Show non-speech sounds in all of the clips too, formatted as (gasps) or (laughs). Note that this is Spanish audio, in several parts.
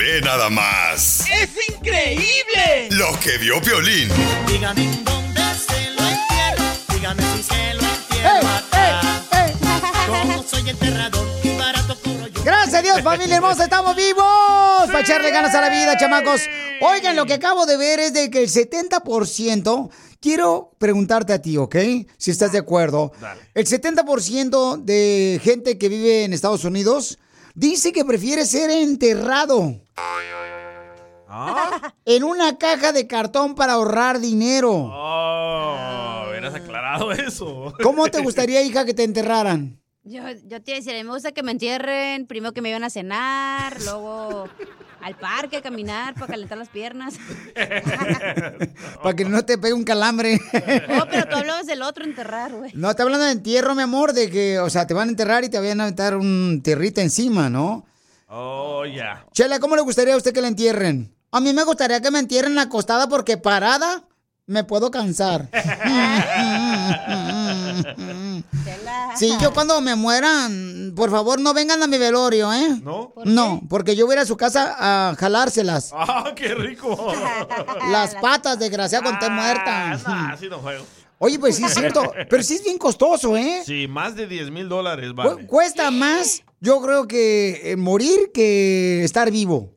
Ve nada más. ¡Es increíble! Lo que vio Piolín. Dígame en dónde se lo entierro. Dígame si se lo entierro acá. Como soy enterrador y barato cobro yo. Gracias a Dios, familia hermosa, estamos vivos. Para echarle ganas a la vida, chamacos. Oigan, lo que acabo de ver es de que el 70%, quiero preguntarte a ti, ¿ok? Si estás de acuerdo. El 70% de gente que vive en Estados Unidos dice que prefiere ser enterrado. En una caja de cartón para ahorrar dinero. Oh, hubieras aclarado eso. ¿Cómo te gustaría, hija, que te enterraran? Yo, yo te iba a decir, a mí me gusta que me entierren, primero que me iban a cenar, luego al parque a caminar para calentar las piernas. (laughs) Para que no te pegue un calambre. Oh, pero tú hablabas del otro enterrar, güey. No, te hablando de entierro, mi amor, de que, o sea, te van a enterrar y te van a aventar un tierrita encima, ¿no? Oh, ya. Chela, ¿cómo le gustaría a usted que la entierren? A mí me gustaría que me entierren acostada porque parada me puedo cansar. Sí, yo cuando me mueran, por favor no vengan a mi velorio, ¿eh? ¿No? No, porque yo voy a ir a su casa a jalárselas. (laughs) ¡Ah, qué rico! (laughs) Las patas, desgraciada, con té muerta. Ah, nah, así no juego. Oye, pues sí es cierto, pero sí es bien costoso, ¿eh? Sí, más de 10 mil dólares vale. Cuesta más, yo creo que eh, morir que estar vivo.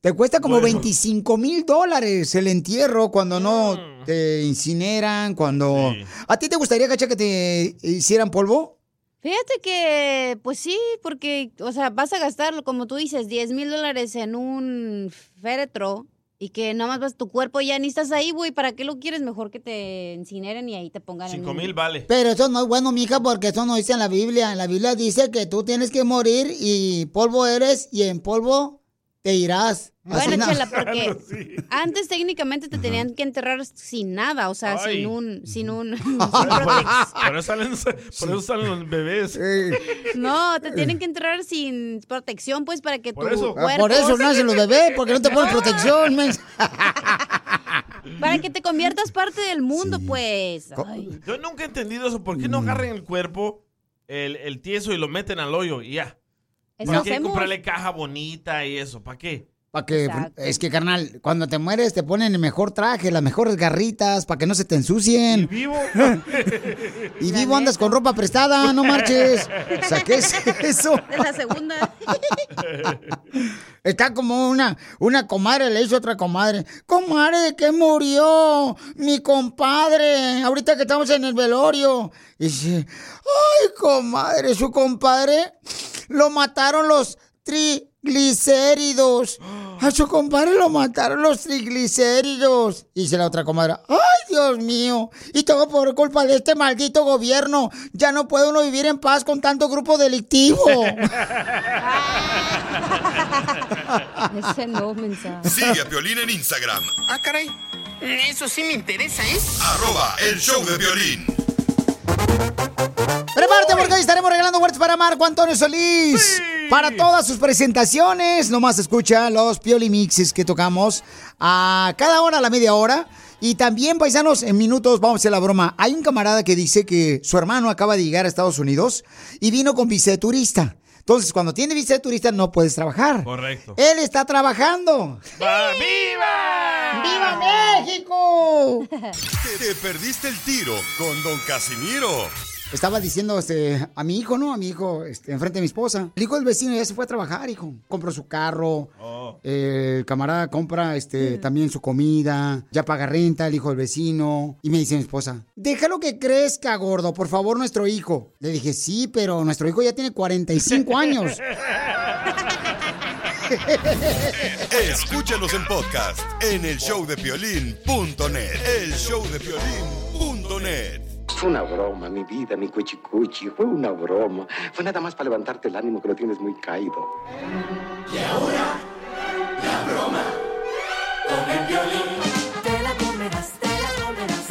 Te cuesta como Bueno. 25 mil dólares el entierro cuando no Mm. te incineran, cuando... ¿A ti te gustaría, Cacha, que te hicieran polvo? Fíjate que, pues sí, porque, o sea, vas a gastar, como tú dices, 10 mil dólares en un féretro y que nada más vas tu cuerpo y ya ni estás ahí, güey. ¿Para qué lo quieres? Mejor que te incineren y ahí te pongan en 5 un- mil vale. Pero eso no es bueno, mija, porque eso no dice en la Biblia. En la Biblia dice que tú tienes que morir y polvo eres y en polvo te irás. Bueno, Chela, porque (laughs) antes técnicamente te tenían que enterrar sin nada, o sea, Ay. sin un, sin un, (laughs) sin Por, eso salen, por eso salen los bebés. no, te tienen que enterrar sin protección, pues, para que Por tu eso. Ah, cuerpo, Por eso nacen los bebés, porque no te ponen protección, (laughs) men. para que te conviertas parte del mundo, pues. Ay. Yo nunca he entendido eso. ¿Por qué no agarran el cuerpo, el, el tieso, y lo meten al hoyo y ya? Eso ¿Para qué hacemos. comprarle caja bonita y eso? ¿Para qué? Para que, Exacto. es que, carnal, cuando te mueres te ponen el mejor traje, las mejores garritas, para que no se te ensucien. ¿Vivo? Y vivo (laughs) andas con ropa prestada, no marches. O sea, ¿qué es eso? (laughs) Es la segunda. (laughs) Está como una, una comadre, le hizo otra comadre. Comadre, que murió mi compadre. Ahorita que estamos en el velorio. Y dice, ay, comadre, su compadre lo mataron los triglicéridos. (gasps) A su compadre lo mataron los triglicéridos. Y dice la otra comadre, ay, Dios mío. Y todo por culpa de este maldito gobierno. Ya no puede uno vivir en paz con tanto grupo delictivo. (laughs) Ese no, mensaje. Sigue a Piolín en Instagram. Ah, caray. Eso sí me interesa, ¿eh? Arroba el show de Piolín. Prepárate porque hoy estaremos regalando boletos para Marco Antonio Solís. Para todas sus presentaciones, nomás escucha los Pioli Mixes que tocamos a cada hora, a la media hora. Y también, paisanos, en minutos vamos a hacer la broma. Hay un camarada que dice que su hermano acaba de llegar a Estados Unidos y vino con visa de turista. Entonces, cuando tiene visa de turista no puedes trabajar. Correcto. Él está trabajando. ¡Va, ¡Viva! ¡Viva México! (laughs) Te perdiste el tiro con Don Casimiro. Estaba diciendo este, a mi hijo, ¿no? A mi hijo, este, enfrente de mi esposa. El hijo del vecino ya se fue a trabajar, hijo. Compró su carro. Oh. eh, el camarada compra este, también su comida. Ya paga renta el hijo del vecino. Y me dice mi esposa, déjalo que crezca, gordo, por favor, nuestro hijo. Le dije, sí, pero nuestro hijo ya tiene 45 años. (laughs) Escúchanos en podcast en el showdepiolín.net. El showdepiolín.net. Fue una broma, mi vida, mi cuchicuchi. Fue una broma. Fue nada más para levantarte el ánimo que lo tienes muy caído. Te la comerás, te la comerás.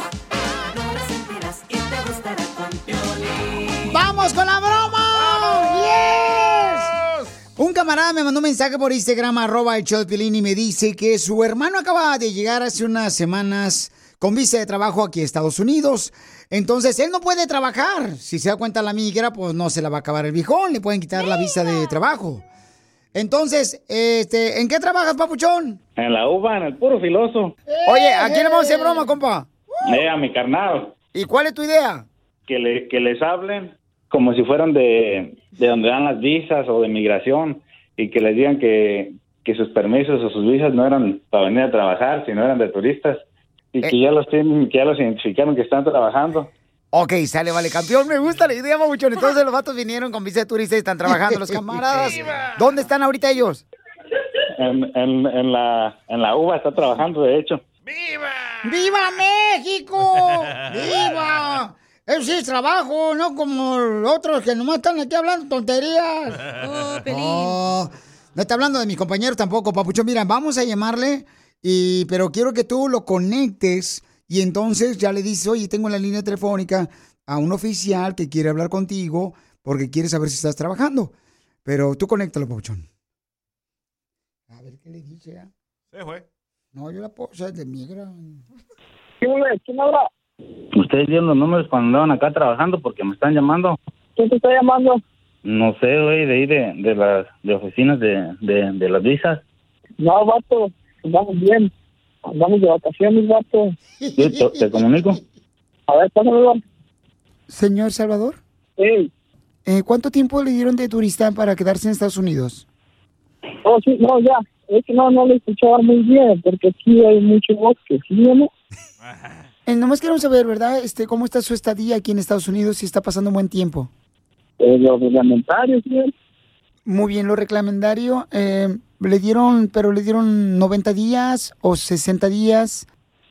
No la sentirás y te gustará con Piolín. ¡Vamos con la broma! ¡Yes! Un camarada me mandó un mensaje por Instagram, arroba el show de Piolín, y me dice que su hermano acaba de llegar hace unas semanas con visa de trabajo aquí a Estados Unidos. Entonces, él no puede trabajar. Si se da cuenta la migra, pues no se la va a acabar el viejón. Le pueden quitar la visa de trabajo. Entonces, este, ¿en qué trabajas, papuchón? En la uva, en el puro filoso. Oye, ¿a quién le vamos a hacer broma, compa? Eh, a mi carnal. ¿Y cuál es tu idea? Que, le, que les hablen como si fueran de, de donde dan las visas o de migración y que les digan que, que sus permisos o sus visas no eran para venir a trabajar, sino eran de turistas y que ya los tienen, que ya los identificaron que están trabajando. Ok, sale, vale, campeón. Me gusta la idea, papuchón. Entonces, los vatos vinieron con visa de turista y están trabajando los (laughs) camaradas. ¿Dónde están ahorita ellos? En, en, en la, en la uva está trabajando, de hecho. ¡Viva México! (laughs) ¡Viva! Eso sí es trabajo, no como otros que nomás están aquí hablando tonterías. No, no está hablando de mis compañeros tampoco, papuchón. Mira, vamos a llamarle, y, pero quiero que tú lo conectes y entonces ya le dices, oye, tengo en la línea telefónica a un oficial que quiere hablar contigo porque quiere saber si estás trabajando. Pero tú conéctalo, papuchón. A ver qué le dice. ah? Se fue. No, yo la puedo hacer de migra. ¿Quién habla? Ustedes dieron los números cuando andaban acá trabajando porque me están llamando. ¿Quién te está llamando? No sé, güey, de ahí de, de las de oficinas de, de, de las visas. No, vato. Andamos bien. Andamos de vacaciones, vato. Sí, te, te comunico. A ver, pásamelo. Señor Salvador, Sí. eh, ¿cuánto tiempo le dieron de turista para quedarse en Estados Unidos? Oh, sí, no, ya. Es que no, no lo escuchaba muy bien, porque aquí hay mucho bosque, ¿sí o no? Eh, nomás queremos saber, ¿verdad? Este, ¿Cómo está su estadía aquí en Estados Unidos? Si está pasando un buen tiempo. Eh, lo reglamentario, sí. Muy bien, lo reclamendario. eh, ¿Le dieron, pero le dieron 90 días o 60 días?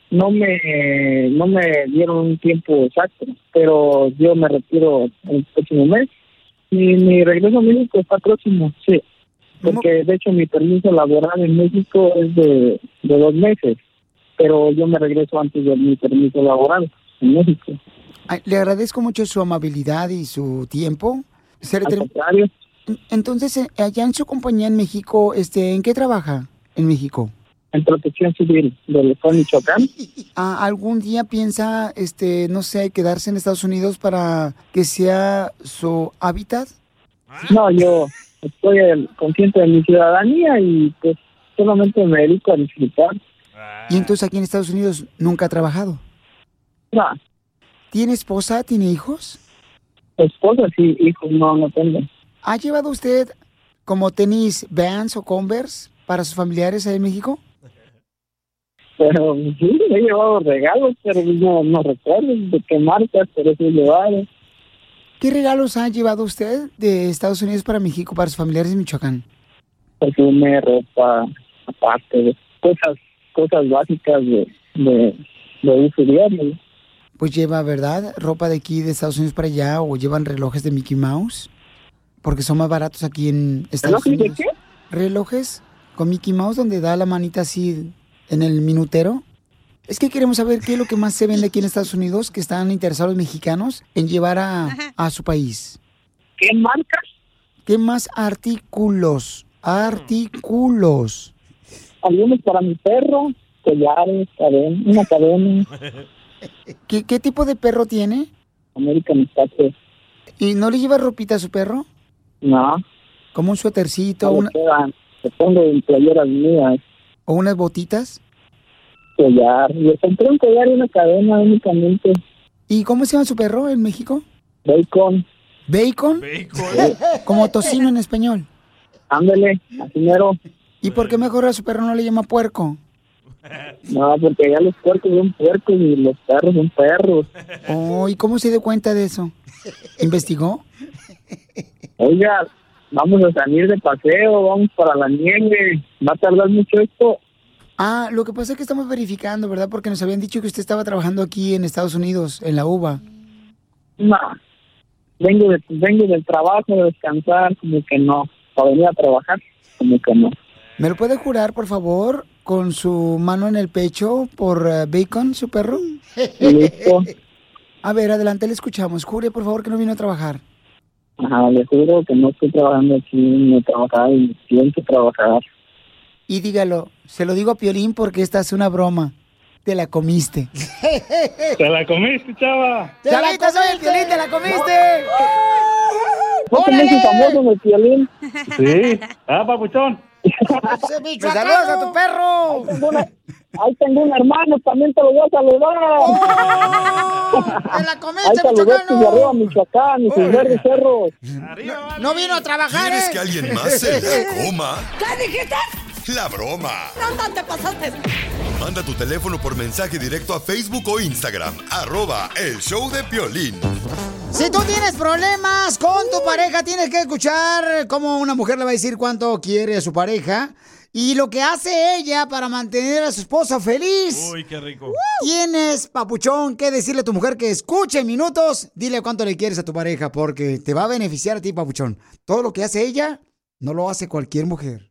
No me, no me dieron un tiempo exacto, pero yo me retiro el próximo mes. Y mi regreso a México está próximo, sí. Porque de hecho mi permiso laboral en México es de, de dos meses, pero yo me regreso antes de mi permiso laboral en México. Ay, le agradezco mucho su amabilidad y su tiempo. Se le Al ter- contrario, Entonces, eh, allá en su compañía en México, este, ¿en qué trabaja en México? en protección civil de Michoacán. (laughs) Ah, ¿Algún día piensa, este, no sé, quedarse en Estados Unidos para que sea su hábitat? No, yo estoy el- consciente de mi ciudadanía y pues solamente me dedico a disfrutar. Y entonces aquí en Estados Unidos nunca ha trabajado. No, ¿Tiene esposa? ¿Tiene hijos? esposa sí, hijos no, no tengo. ¿Ha llevado usted como tenis Vans o Converse para sus familiares ahí en México? Pero sí, he llevado regalos, pero no, no recuerdo de qué marcas, pero sí he llevado. ¿Qué regalos ha llevado usted de Estados Unidos para México para sus familiares en Michoacán? Perfume, ropa, aparte cosas, cosas básicas de, de, de uso diario. Pues lleva, ¿verdad? Ropa de aquí de Estados Unidos para allá o llevan relojes de Mickey Mouse. Porque son más baratos aquí en Estados ¿Relojes de Unidos. Relojes con Mickey Mouse donde da la manita así en el minutero. Es que queremos saber qué es lo que más se vende aquí en Estados Unidos que están interesados los mexicanos en llevar a, a su país. ¿Qué marcas? ¿Qué más artículos? Artículos. Algunos para mi perro, collares, cadena, una cadena, (laughs) ¿Qué, qué tipo de perro tiene? American Status. ¿Y no le lleva ropita a su perro? No, Como un suétercito no una- quedan. Le pongo en playeras mías, o unas botitas. collar. Le compré un collar y una cadena únicamente. ¿Y cómo se llama su perro en México? Bacon. ¿Bacon? Como tocino en español. Ándale, así mero. ¿Y por qué mejor a su perro no le llama puerco? No, porque ya los puercos son puercos y los perros son perros. Oh, ¿y cómo se dio cuenta de eso? ¿Investigó? Oiga, vamos a salir de paseo, vamos para la nieve. ¿Va a tardar mucho esto? Ah, lo que pasa es que estamos verificando, ¿verdad? Porque nos habían dicho que usted estaba trabajando aquí en Estados Unidos, en la UVA. No. Vengo, de, vengo del trabajo, de descansar, como que no. Para venir a trabajar, como que no. ¿Me lo puede jurar, por favor, con su mano en el pecho por eh, Bacon, su perro? Listo. (laughs) A ver, adelante, le escuchamos. Jure, por favor, que no vino a trabajar. Ajá, le juro que no estoy trabajando aquí, no he trabajado y pienso trabajar. Y dígalo, se lo digo a Piolín porque esta es una broma. Te la comiste. (laughs) ¿Te la comiste, chava? ¡Chavita, soy el Piolín, te la comiste! (laughs) ¿No te me famoso en el violín? Sí. Ah, papuchón. ¡Me saludas a tu perro! Ahí tengo, una- ahí tengo un hermano, también te lo voy a saludar. ¡Te la Ahí comiste, saludaste de arriba, michoacano! Michoacán, y sus verdes cerros. No vino a trabajar, ¿Quieres ¿eh? que alguien más se la coma? ¿Qué dijiste? (laughs) La broma. ¿Dónde te pasaste? Manda tu teléfono por mensaje directo a Facebook o Instagram. Arroba el show de Piolín. Si tú tienes problemas con tu pareja, tienes que escuchar cómo una mujer le va a decir cuánto quiere a su pareja y lo que hace ella para mantener a su esposo feliz. Uy, qué rico. Tienes, papuchón, que decirle a tu mujer que escuche en minutos. Dile cuánto le quieres a tu pareja porque te va a beneficiar a ti, papuchón. Todo lo que hace ella, no lo hace cualquier mujer.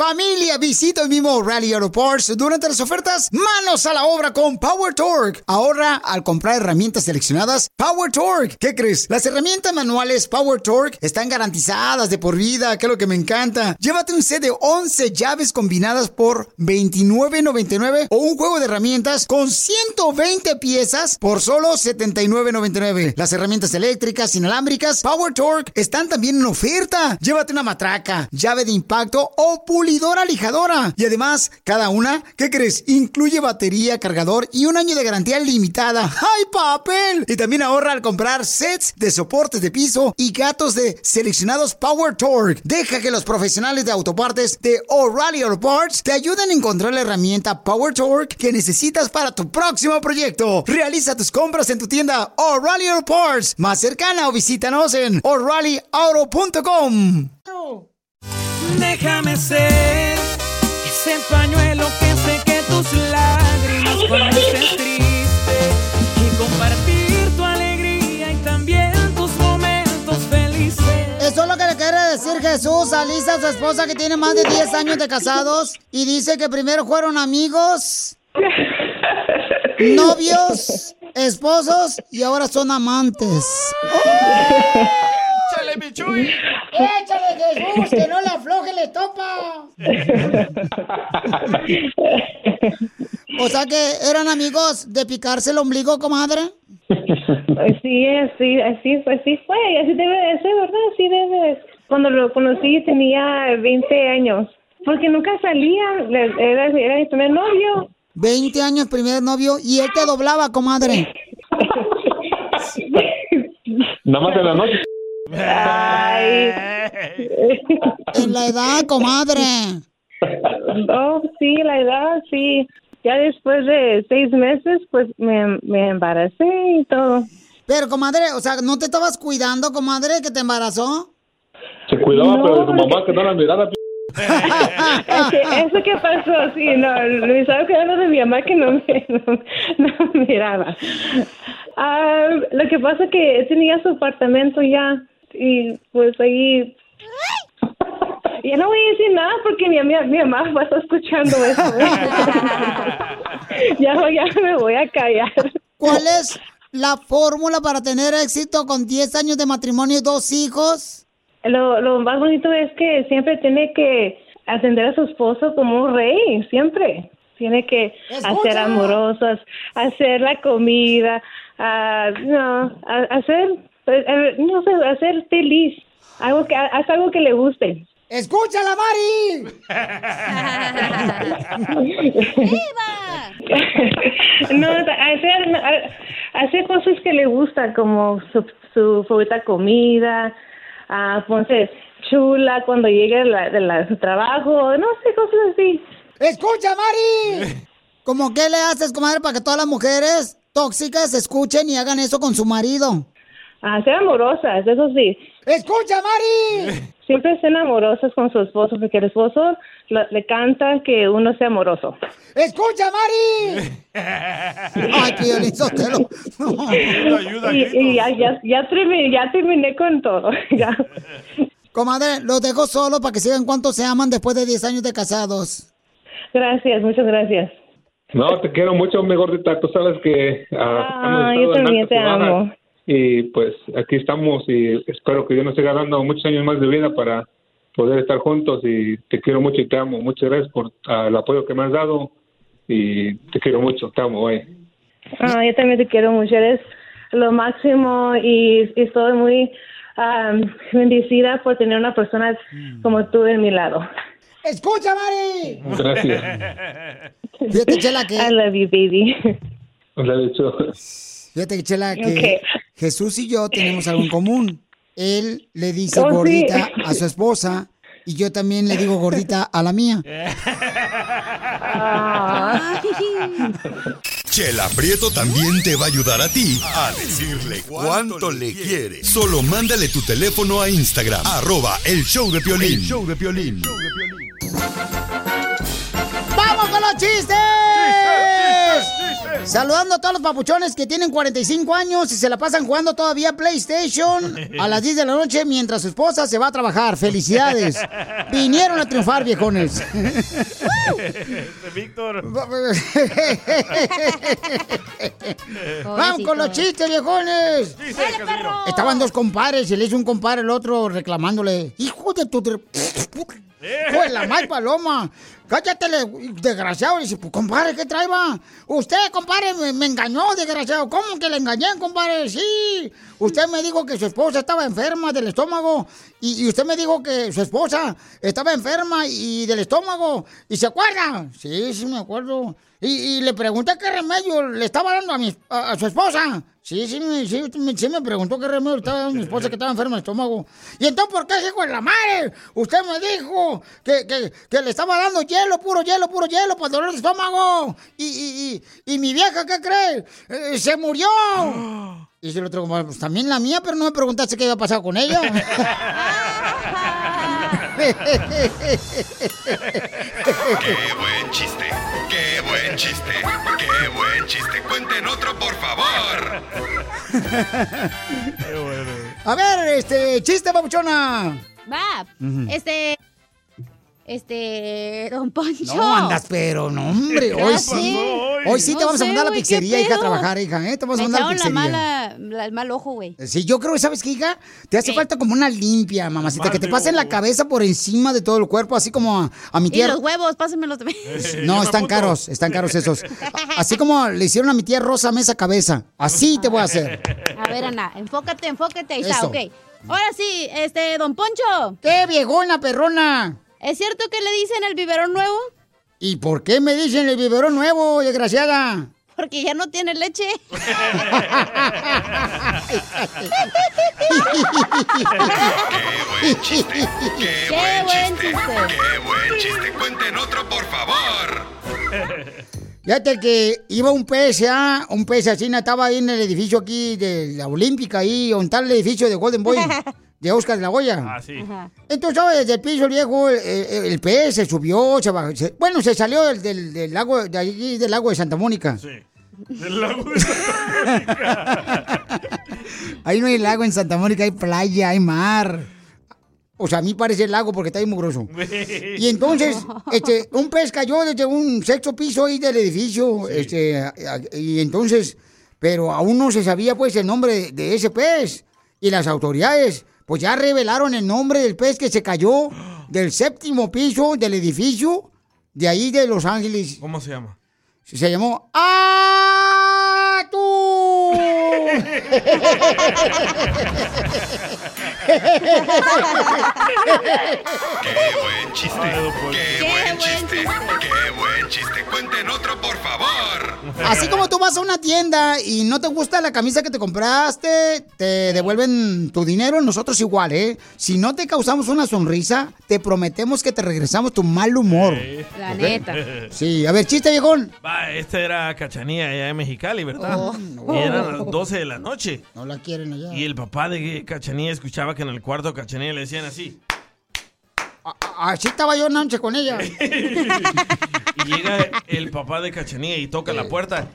Familia, visita el mismo Rally Auto Parts durante las ofertas. Manos a la obra con Power Torque. Ahorra al comprar herramientas seleccionadas Power Torque. ¿Qué crees? Las herramientas manuales Power Torque están garantizadas de por vida, que es lo que me encanta. Llévate un set de 11 llaves combinadas por $29.99 o un juego de herramientas con 120 piezas por solo $79.99. Las herramientas eléctricas inalámbricas Power Torque están también en oferta. Llévate una matraca, llave de impacto o lijadora. Y además, cada una, ¿qué crees? Incluye batería, cargador y un año de garantía limitada. ¡Ay, papel! Y también ahorra al comprar sets de soportes de piso y gatos de seleccionados Power Torque. Deja que los profesionales de autopartes de O'Reilly Auto Parts te ayuden a encontrar la herramienta Power Torque que necesitas para tu próximo proyecto. Realiza tus compras en tu tienda O'Reilly Auto Parts más cercana o visítanos en o'ReillyAuto.com. Déjame ser ese pañuelo que seque tus lágrimas cuando estés triste y compartir tu alegría y también tus momentos felices. Eso es lo que le quiere decir Jesús a Lisa, su esposa, que tiene más de 10 años de casados. Y dice que primero fueron amigos, novios, esposos y ahora son amantes. ¡Échale, mi Chuy! ¡Échale, Jesús, que no le la estopa! O sea que eran amigos de picarse el ombligo, comadre. Sí, así, así, así fue, así debe de ser, ¿verdad? Así debe de ser. Cuando lo conocí tenía 20 años, porque nunca salía, era, era mi primer novio. 20 años primer novio y él te doblaba, comadre. Nada más en la noche. Ay. En la edad, comadre. Oh, sí, la edad, sí. ya después de seis meses, pues me, me embaracé y todo. Pero, comadre, o sea, ¿no te estabas cuidando, comadre, que te embarazó? Se cuidaba, No, pero su mamá que no la mirara. ¿Eso qué pasó? Sí, no, me estaba cuidando de mi mamá que no me, (laughs) no, no me miraba. Ah, lo que pasa es que tenía su apartamento ya y pues ahí... Ya no voy a decir nada porque mi, mi, mi mamá va a estar escuchando eso. (laughs) ya, ya me voy a callar. ¿Cuál es la fórmula para tener éxito con 10 años de matrimonio y dos hijos? Lo, lo más bonito es que siempre tiene que atender a su esposo como un rey, siempre. Tiene que hacer amorosos, hacer la comida, ah, no, a- hacer, eh, eh, no sé, hacer feliz. Algo que, haz algo que le guste. ¡Escúchala, (laughs) no, hacer, hacer cosas que le gustan, como su, su favorita comida, ah, ponse chula cuando llegue de, la, de la- su trabajo, no sé, cosas así. ¡Escucha, Mari! ¿Cómo qué le haces, comadre, para que todas las mujeres tóxicas escuchen y hagan eso con su marido? Ah, ser amorosas, eso sí. ¡Escucha, Mari! (laughs) Siempre estén amorosas con su esposo, porque el esposo lo- le canta que uno sea amoroso. ¡Escucha, Mari! (laughs) Ay, Piolín Sotelo. (laughs) y y ya, ya, ya, terminé, ya terminé con todo. ya. Comadre, los dejo solo para que sigan cuánto se aman después de 10 años de casados. Gracias, muchas gracias. No, te quiero mucho, mi gordita. Tú sabes que ah, hemos Ah, estado yo en también te amo. Y pues aquí estamos y espero que Dios nos siga dando muchos años más de vida para poder estar juntos. Y te quiero mucho y te amo. Muchas gracias por ah, el apoyo que me has dado. Y te quiero mucho, te amo, güey. Ah, yo también te quiero mucho, eres lo máximo y, y estoy muy am, bendecida por tener una persona como tú en mi lado. ¡Escucha, Mari! Gracias. Fíjate, Chela, que... I love you, baby. He dicho. Fíjate, Chela, que. Jesús y yo tenemos algo en común. Él le dice Oh, sí. gordita a su esposa y yo también le digo gordita a la mía. (laughs) Chela Prieto también te va a ayudar a ti a decirle cuánto le quiere. Solo mándale tu teléfono a Instagram, arroba el show de Piolín. El show de Piolín. ¡Vamos con los chistes! Saludando a todos los papuchones que tienen 45 años y se la pasan jugando todavía PlayStation a las 10 de la noche mientras su esposa se va a trabajar. ¡Felicidades! (laughs) Vinieron a triunfar, viejones. Víctor. (laughs) ¡Vamos con los chistes, viejones! Estaban dos compadres y le hizo un compadre el otro reclamándole. ¡Hijo de tu... ¡Pues la mal paloma! ¡Cállate, desgraciado! Y dice, pues, compadre, ¿qué traeba? Usted, compadre, me, engañó, desgraciado. ¿Cómo que le engañé, compadre? Sí. Usted me dijo que su esposa estaba enferma del estómago. Y, usted me dijo que su esposa estaba enferma y del estómago. ¿Y se acuerda? Sí, sí me acuerdo. Y, y le pregunté qué remedio le estaba dando a, mi, a, a su esposa. Sí, sí, sí, sí me preguntó qué remedio le estaba dando a mi esposa que estaba enferma del estómago. ¿Y entonces por qué, hijo de la madre? Usted me dijo que, que, que le estaba dando hielo, puro hielo, puro hielo para el dolor de estómago. Y, y, y, y mi vieja, ¿qué cree? Eh, se murió. (gasps) Y dice el otro, "Bueno, pues también la mía, pero no me preguntaste qué había pasado con ella. (laughs) ¡Qué buen chiste! ¡Qué buen chiste! ¡Qué buen chiste! ¡Cuenten otro, por favor! A ver, este, chiste, papuchona. Va. Este. Este. Don Poncho. No andas, pero no, hombre, ¿Qué (laughs) hoy pasó sí. hoy? Sí No te vamos a mandar a la pizzería, ¿qué hija, a trabajar, hija, ¿eh? Te vamos a mandar a la pizzería. mala, la- el mal ojo, güey. Sí, yo creo, ¿sabes qué, hija? Te hace falta como una limpia, mamacita, Mal que te pasen la cabeza por encima de todo el cuerpo, así como a, a mi Y tía. los huevos, pásenmelos también. (laughs) No, están caros, están caros esos. Así como le hicieron a mi tía Rosa Mesa Cabeza. Así te voy a hacer. A ver, Ana, enfócate, enfócate. Ahí está, ok. Ahora sí, este, don Poncho. ¿Qué, viejona perrona? ¿Es cierto que le dicen el biberón nuevo? ¿Y por qué me dicen el biberón nuevo, desgraciada? Porque ya no tiene leche. (laughs) ¡Qué buen chiste! ¡Qué, Qué buen buen chiste! chiste. ¡Qué buen chiste! ¡Cuenten otro, por favor! Fíjate que iba un PSA, un PSA así, estaba ahí en el edificio aquí de la Olímpica, ahí, donde está el edificio de Golden Boy, (laughs) de Oscar de la Hoya. Ah, sí. Entonces, ¿sabes? Desde el piso el viejo, el, el, el PS se subió, se bajó, se- bueno, se salió del, del- del lago, de allí del lago de Santa Mónica. Del lago de Santa (laughs) Ahí no hay lago en Santa Mónica, hay playa, hay mar. O sea, a mí parece lago porque está ahí mugroso. (laughs) Y entonces, este, un pez cayó desde un sexto piso ahí del edificio, este, y entonces, pero aún no se sabía pues el nombre de, de ese pez. Y las autoridades, pues ya revelaron el nombre del pez que se cayó del séptimo piso del edificio de ahí de Los Ángeles. ¿Cómo se llama? Se llamó ¡Ah, tú! ¡Qué buen chiste! ¡Qué buen chiste! ¡Qué buen chiste! ¡Cuenten otro, por favor! Así como tú vas a una tienda y no te gusta la camisa que te compraste, te devuelven tu dinero, nosotros igual, ¿eh? Si no te causamos una sonrisa, te prometemos que te regresamos tu mal humor. La neta. (laughs) Sí, a ver, chiste, viejón. Va, esta era Cachanía allá en Mexicali, ¿verdad? Oh, no. Y eran las 12 de la noche. No la quieren allá. Y el papá de Cachanía escuchaba que en el cuarto Cachanía le decían así. Así estaba yo anoche con ella. (laughs) Y llega el papá de Cachanía y toca la puerta.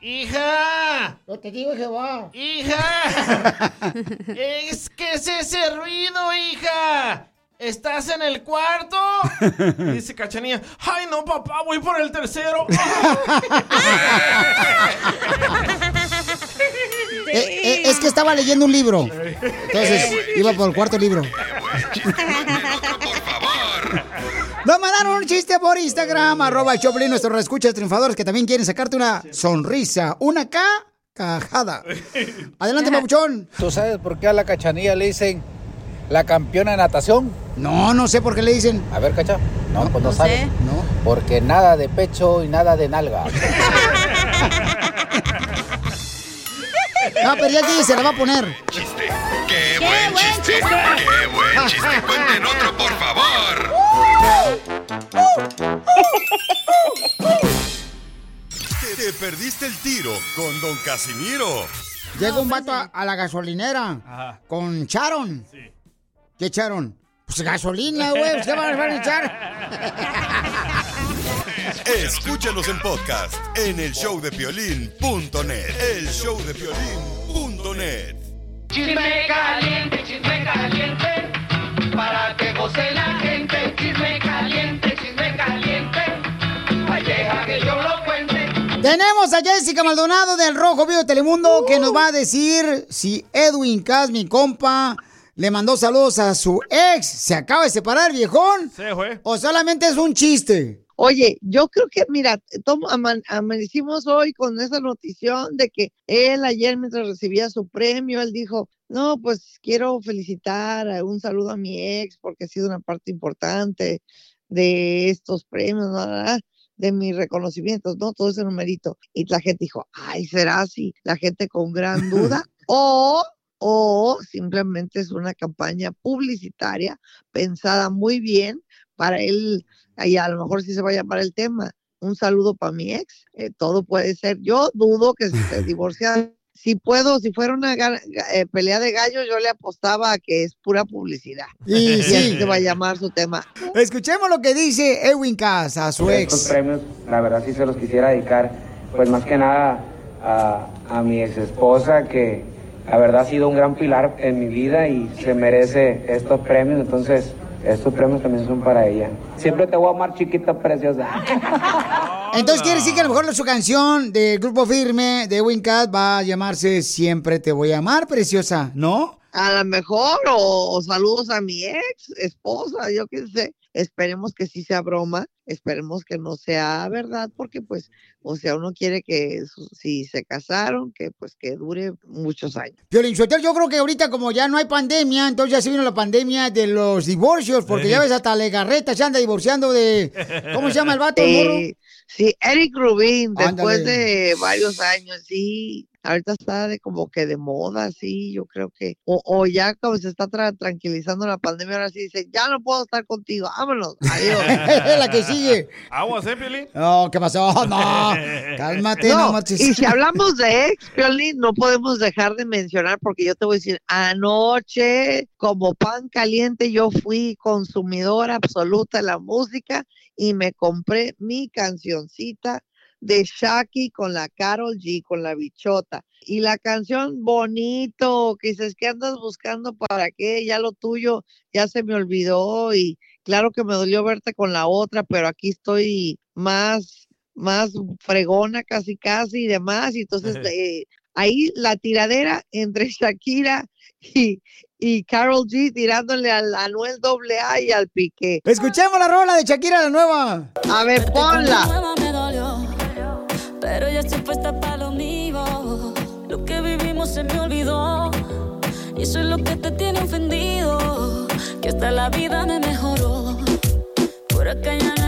¡Hija! Yo te digo, Jehová. ¡Hija! (laughs) es que es ese ruido, hija. ¿Estás en el cuarto? (laughs) Dice Cachanía, ¡ay no, papá, voy por el tercero! Eh, eh, es que estaba leyendo un libro. Entonces, iba por el cuarto libro. (laughs) Nos mandaron un chiste por Instagram, arroba Choplin, nuestros reescuchas triunfadores que también quieren sacarte una sonrisa, una cajada. Adelante, papuchón. ¿Tú sabes por qué a la cachanilla le dicen la campeona de natación? No, no sé por qué le dicen. A ver, cacha. No, pues no, no sabes. sé. No. Porque nada de pecho y nada de nalga. (laughs) No, pero ya aquí se la va a poner. ¡Qué buen chiste! ¡Qué buen chiste! ¡Cuenten otro, por favor! Te, te perdiste el tiro con Don Casimiro. Llega un vato a, a la gasolinera con Charon. ¿Qué echaron? Pues gasolina, güey. ¿Qué van van a echar? (laughs) Escúchanos en podcast en el showdepiolín.net. El showdepiolín.net. Chisme caliente, chisme caliente, para que goce la gente. Chisme caliente, chisme caliente, ay, deja que yo lo cuente. Tenemos a Jessica Maldonado del Rojo Vivo Telemundo que nos va a decir si Edwin Cas, mi compa, le mandó saludos a su ex. ¿Se acaba de separar, viejón? Sí, güey. ¿O solamente es un chiste? Oye, yo creo que, mira, tomo- aman- amanecimos hoy con esa notición de que él ayer mientras recibía su premio, él dijo, no, pues quiero felicitar, un saludo a mi ex porque ha sido una parte importante de estos premios, ¿no? ¿verdad? de mis reconocimientos, ¿no? Todo ese numerito. Y la gente dijo, ay, ¿será así? La gente con gran (laughs) duda. o, o simplemente es una campaña publicitaria pensada muy bien para él, y a lo mejor sí se va a llamar el tema. Un saludo para mi ex, eh, todo puede ser. Yo dudo que se (laughs) divorciara. Si puedo, si fuera una eh, pelea de gallos, yo le apostaba a que es pura publicidad. Y y sí. así se va a llamar su tema. Escuchemos lo que dice Edwin Cas a su Estos ex. premios, la verdad sí se los quisiera dedicar, pues más que nada a, a mi ex esposa, que la verdad ha sido un gran pilar en mi vida y se merece estos premios, entonces estos premios también son para ella. Siempre te voy a amar, chiquita preciosa. Entonces quiere decir que a lo mejor su canción del grupo firme de Edwin Cas va a llamarse Siempre te voy a amar, preciosa, ¿no? A lo mejor, o, o saludos a mi ex esposa, yo qué sé. Esperemos que sí sea broma, esperemos que no sea verdad, porque pues, o sea, uno quiere que si se casaron, que pues que dure muchos años. Yo creo que ahorita como ya no hay pandemia, entonces ya se vino la pandemia de los divorcios, porque Sí. ya ves hasta Legarreta se anda divorciando de... ¿Cómo se llama el vato, (laughs) el? Eh, sí, Eric Rubin, después Ándale. de varios años, sí, ahorita está de como que de moda, sí, yo creo que, o, o ya como se está tra- tranquilizando la pandemia, ahora sí dice, ya no puedo estar contigo, vámonos, adiós. (laughs) la que sigue. ¿Aguas, eh, Piolín? No, ¿qué pasó? No, (laughs) cálmate, no, No, y si hablamos de (laughs) ex, Piolín, no podemos dejar de mencionar, porque yo te voy a decir, anoche, como pan caliente, yo fui consumidora absoluta de la música y me compré mi cancioncita de Shaki con la Carol G, con la bichota. Y la canción bonito, que dices, ¿qué andas buscando para qué? Ya lo tuyo ya se me olvidó y claro que me dolió verte con la otra, pero aquí estoy más más fregona casi casi y demás. Y entonces (laughs) eh, ahí la tiradera entre (laughs) Shakira y, y Carol G tirándole al Anuel AA y al Piqué. Escuchemos la rola de Shakira, la nueva. A ver, ponla. Pero ya estoy puesta para lo mío. Lo que vivimos se me olvidó. Y eso es lo que te tiene ofendido. Que hasta la vida me mejoró. Por acá ya no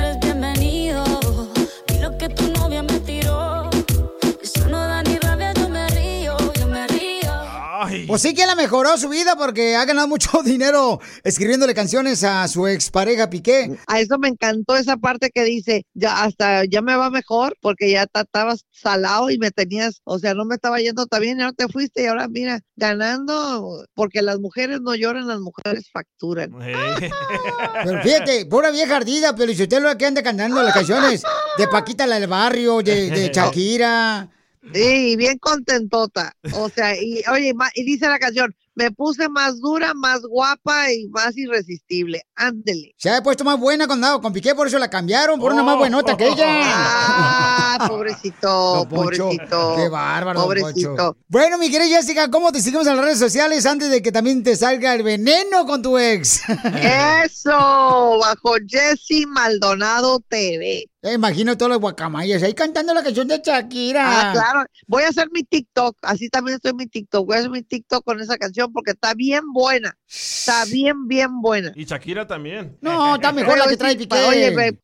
Pues sí que la mejoró su vida porque ha ganado mucho (laughs) dinero escribiéndole canciones a su expareja Piqué. A eso me encantó esa parte que dice, ya hasta ya me va mejor porque ya ta- estabas salado y me tenías, o sea, no me estaba yendo tan bien y ahora te fuiste y ahora mira, ganando, porque las mujeres no lloran, las mujeres facturan. (laughs) (laughs) Pero fíjate, pura vieja ardida, pero si usted lo que anda cantando las canciones de Paquita la del barrio, de, de Shakira. (laughs) Sí, bien contentota. O sea, y oye, ma- y dice la canción, me puse más dura, más guapa y más irresistible. Ándele. Se ha puesto más buena cuando andaba con Piqué, por eso la cambiaron por una más buenota que ella. Ah, pobrecito, Don Poncho, pobrecito. Qué bárbaro, Pobrecito. Poncho. Bueno, mi querida Jessica, ¿cómo te seguimos en las redes sociales antes de que también te salga el veneno con tu ex? (laughs) Eso, bajo Jessy Maldonado TV. Ya imagino todos los guacamayas ahí cantando la canción de Shakira. Ah, claro. Voy a hacer mi TikTok. Así también estoy en mi TikTok. Voy a hacer mi TikTok con esa canción porque está bien buena. Está bien, bien buena. Y Shakira también. No, está mejor la que trae Piqué. Oye,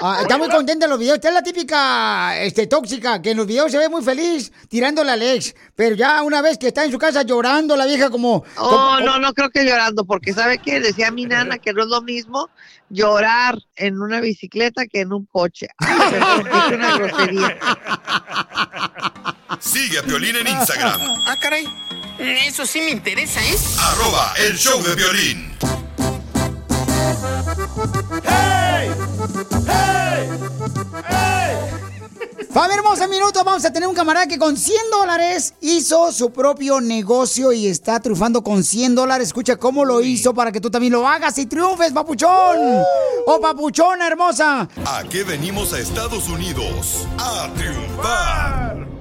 Ah, está muy contenta en los videos. Esta es la típica este, tóxica, que en los videos se ve muy feliz tirándole al ex. Pero ya una vez que está en su casa llorando la vieja como... Oh, como- no, no creo que llorando, porque ¿sabe qué? Decía mi nana que no es lo mismo llorar en una bicicleta que en un coche. Ay, perdón, (laughs) dije una grosería. Sigue a Piolín en Instagram, Ah, caray. Eso sí me interesa, ¿eh? arroba el show de violín. Familia hermosa, en minutos vamos a tener un camarada que con 100 dólares hizo su propio negocio y está triunfando con 100 dólares. Escucha cómo lo hizo para que tú también lo hagas y triunfes, papuchón. ¡Oh, papuchona hermosa! ¿A qué venimos a Estados Unidos? A triunfar.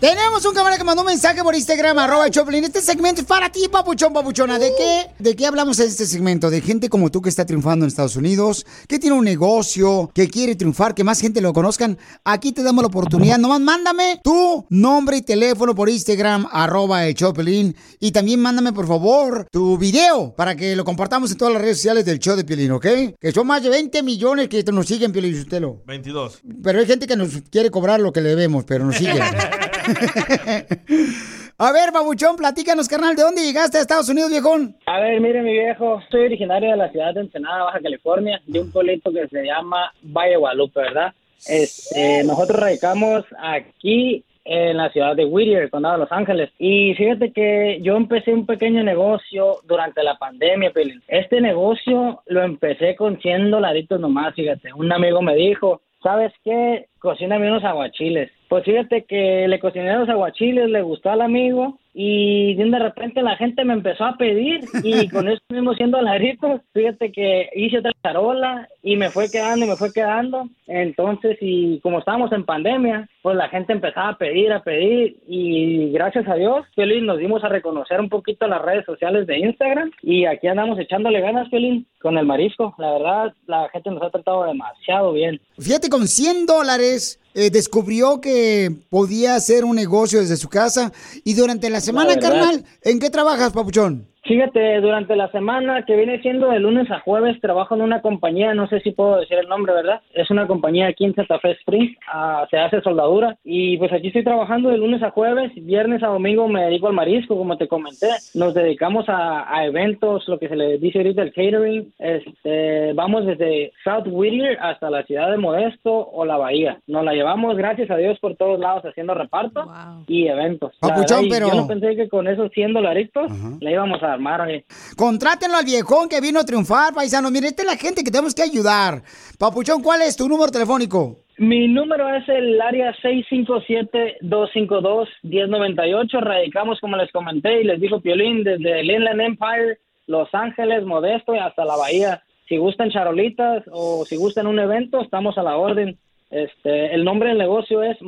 Tenemos un camarada que mandó un mensaje por Instagram, arroba Choplin. Este segmento es para ti, papuchón, papuchona. ¿De qué, ¿De qué hablamos en este segmento? De gente como tú que está triunfando en Estados Unidos, que tiene un negocio, que quiere triunfar, que más gente lo conozcan. Aquí te damos la oportunidad. Nomás mándame tu nombre y teléfono por Instagram, arroba Choplin. Y también mándame, por favor, tu video para que lo compartamos en todas las redes sociales del show de Piolín, ¿ok? Que son más de 20 millones que nos siguen, Piolín Sotelo. 22. Pero hay gente que nos quiere cobrar lo que le debemos, pero nos siguen. (laughs) (laughs) A ver, babuchón, platícanos, carnal, ¿de dónde llegaste a Estados Unidos, viejón? A ver, mire, mi viejo, soy originario de la ciudad de Ensenada, Baja California, de un pueblito que se llama Valle Guadalupe, ¿verdad? Este, nosotros radicamos aquí en la ciudad de Whittier, condado de Los Ángeles. Y fíjate que yo empecé un pequeño negocio durante la pandemia, Pelín. Este negocio lo empecé con 100 dolaritos nomás, fíjate. Un amigo me dijo, ¿sabes qué? Cocíname unos aguachiles. Pues fíjate que le cociné los aguachiles, le gustó al amigo y de repente la gente me empezó a pedir y (laughs) con eso mismo 100 dolaritos, fíjate que hice otra charola y me fue quedando y me fue quedando. Entonces, y como estábamos en pandemia, pues la gente empezaba a pedir, a pedir y gracias a Dios, Felín, nos dimos a reconocer un poquito las redes sociales de Instagram y aquí andamos echándole ganas, Felín, con el marisco. La verdad, la gente nos ha tratado demasiado bien. Fíjate, con 100 dólares eh, descubrió que podía hacer un negocio desde su casa. Y durante la semana, carnal, ¿en qué trabajas, papuchón? Fíjate, durante la semana que viene siendo de lunes a jueves, trabajo en una compañía, no sé si puedo decir el nombre, ¿verdad? Es una compañía aquí en Santa Fe Spring, ah, se hace soldadura y pues aquí estoy trabajando de lunes a jueves, viernes a domingo me dedico al marisco, como te comenté. Nos dedicamos a, a eventos, lo que se le dice ahorita el catering. Este, vamos desde South Whittier hasta la ciudad de Modesto o la Bahía. Nos la llevamos, gracias a Dios, por todos lados haciendo reparto y eventos. Papuchón, verdad, y pero- Yo no pensé que con esos 100 dolaritos le íbamos a armar. oye. Contrátenlo al viejón que vino a triunfar, paisanos. Miren, esta es la gente que tenemos que ayudar. Papuchón, ¿cuál es tu número telefónico? Mi número es el área 657-252-1098. Radicamos, como les comenté, y les dijo Piolín, desde el Inland Empire, Los Ángeles, Modesto y hasta la Bahía. Si gustan charolitas o si gustan un evento, estamos a la orden. Este, el nombre del negocio es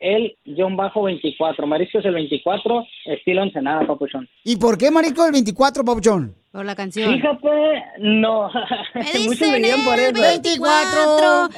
Mariscos-el-24. Mariscos el 24, estilo Ensenada, papuchón. ¿Y por qué Marico el 24, Papuchón? Por la canción. Fíjate, no. (laughs) Muchos dicen dirían por el eso. 24.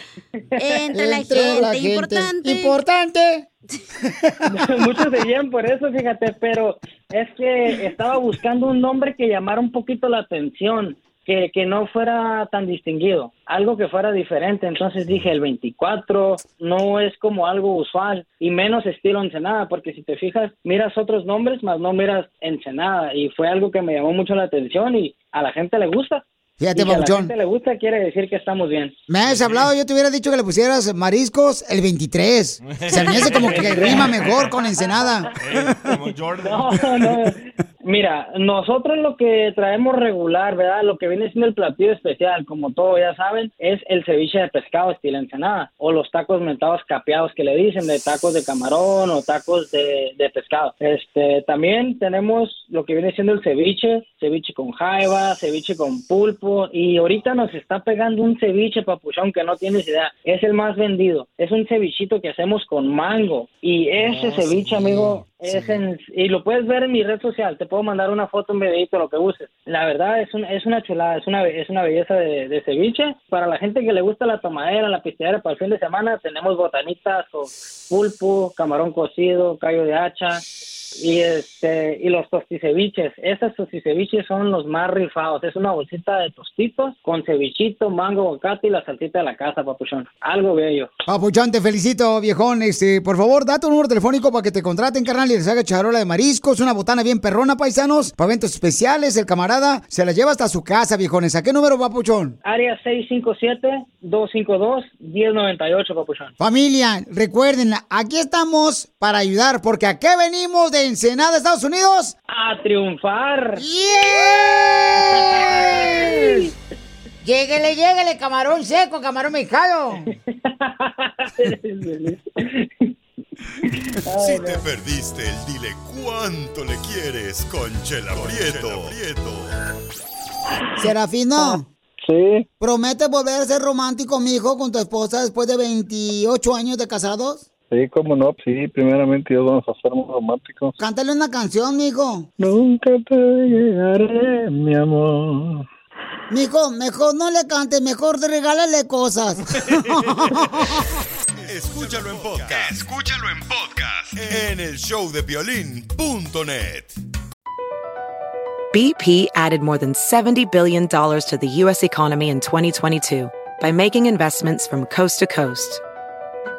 Entre la gente importante. Importante. (laughs) Muchos seguían por eso, fíjate, pero es que estaba buscando un nombre que llamara un poquito la atención, que, que no fuera tan distinguido, algo que fuera diferente. Entonces dije, el 24 no es como algo usual y menos estilo Ensenada, porque si te fijas, miras otros nombres, más no miras Ensenada y fue algo que me llamó mucho la atención y a la gente le gusta. Fíjate, y si a la gente le gusta, quiere decir que estamos bien. Me has hablado, yo te hubiera dicho que le pusieras mariscos el 23. Se me hace como que rima mejor con Ensenada. (laughs) (laughs) No, no. Mira, nosotros lo que traemos regular, ¿verdad? Lo que viene siendo el platillo especial, como todos ya saben, es el ceviche de pescado estilo ensenada o los tacos mentados capeados que le dicen de tacos de camarón o tacos de, de pescado. Este, también tenemos lo que viene siendo el ceviche, ceviche con jaiba, ceviche con pulpo y ahorita nos está pegando un ceviche papuchón que no tienes idea, es el más vendido. Es un cevichito que hacemos con mango y ese ceviche, amigo, es en- y lo puedes ver en mi red social. Te puedo mandar una foto, un videito, lo que uses. La verdad es, un, es una chulada, es una, es una belleza de, de ceviche. Para la gente que le gusta la tomadera, la pisteadera para el fin de semana, tenemos botanitas o pulpo, camarón cocido, callo de hacha y este y los tosticeviches. Esos tosticeviches son los más rifados. Es una bolsita de tostitos con cevichito, mango, aguacate y la salsita de la casa, papuchón. Algo bello. Papuchón, te felicito, viejón. Este, por favor, da tu número telefónico para que te contraten, carnal, y les haga charola de mariscos, una botana bien perrona, paisanos, para eventos especiales. El camarada se la lleva hasta su casa, viejones. ¿A qué número, papuchón? Área 657-252-1098, papuchón. Familia, recuerden, aquí estamos para ayudar, porque ¿a qué venimos de Ensenada, Estados Unidos? ¡A triunfar! ¡Yes! (laughs) Lléguele, lléguele, camarón seco, camarón mexicano. (laughs) Si te perdiste el dile cuánto le quieres con Chela Prieto. Serafino. Sí. ¿Prometes volver a ser romántico, mijo, con tu esposa después de 28 años de casados? Sí, cómo no, sí, primeramente Dios vamos a ser muy románticos. Cántale una canción, mijo. Nunca te llegaré, mi amor. Mijo, mejor no le cantes, mejor regálale cosas. (laughs) Escúchalo en podcast. Escúchalo en podcast. En el show de violín.net. BP added more than $70 billion to the U.S. economy in 2022 by making investments from coast to coast.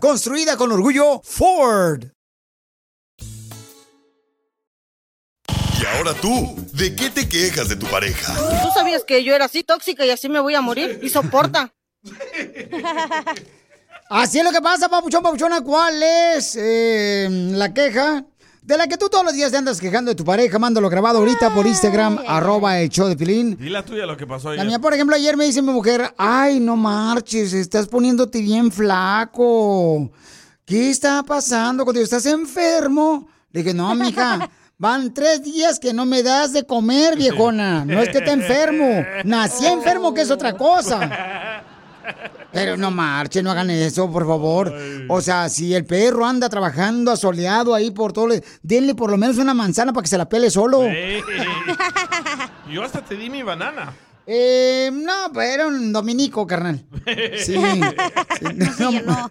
construida con orgullo Ford. Y ahora tú, ¿de qué te quejas de tu pareja? ¿Tú sabías que yo era así tóxica y así me voy a morir? Y soporta. Así es lo que pasa, papuchón, papuchona. ¿Cuál es la queja de la que tú todos los días te andas quejando de tu pareja? Mándalo grabado ahorita por Instagram, arroba el show de Pilín. La tuya lo que pasó La ayer. mía, por ejemplo, ayer me dice mi mujer, ay, no marches, estás poniéndote bien flaco. ¿Qué está pasando cuando estás enfermo? Le dije, no, mija, (laughs) van tres días que no me das de comer, viejona. No es que esté enfermo. Nací enfermo, que es otra cosa. Pero no marchen, no hagan eso, por favor. O sea, si el perro anda trabajando asoleado ahí por todo, le- denle por lo menos una manzana para que se la pele solo. Yo hasta te di mi banana. Eh, no, pues era un dominico, carnal. (laughs) (laughs) Sí. No, (laughs)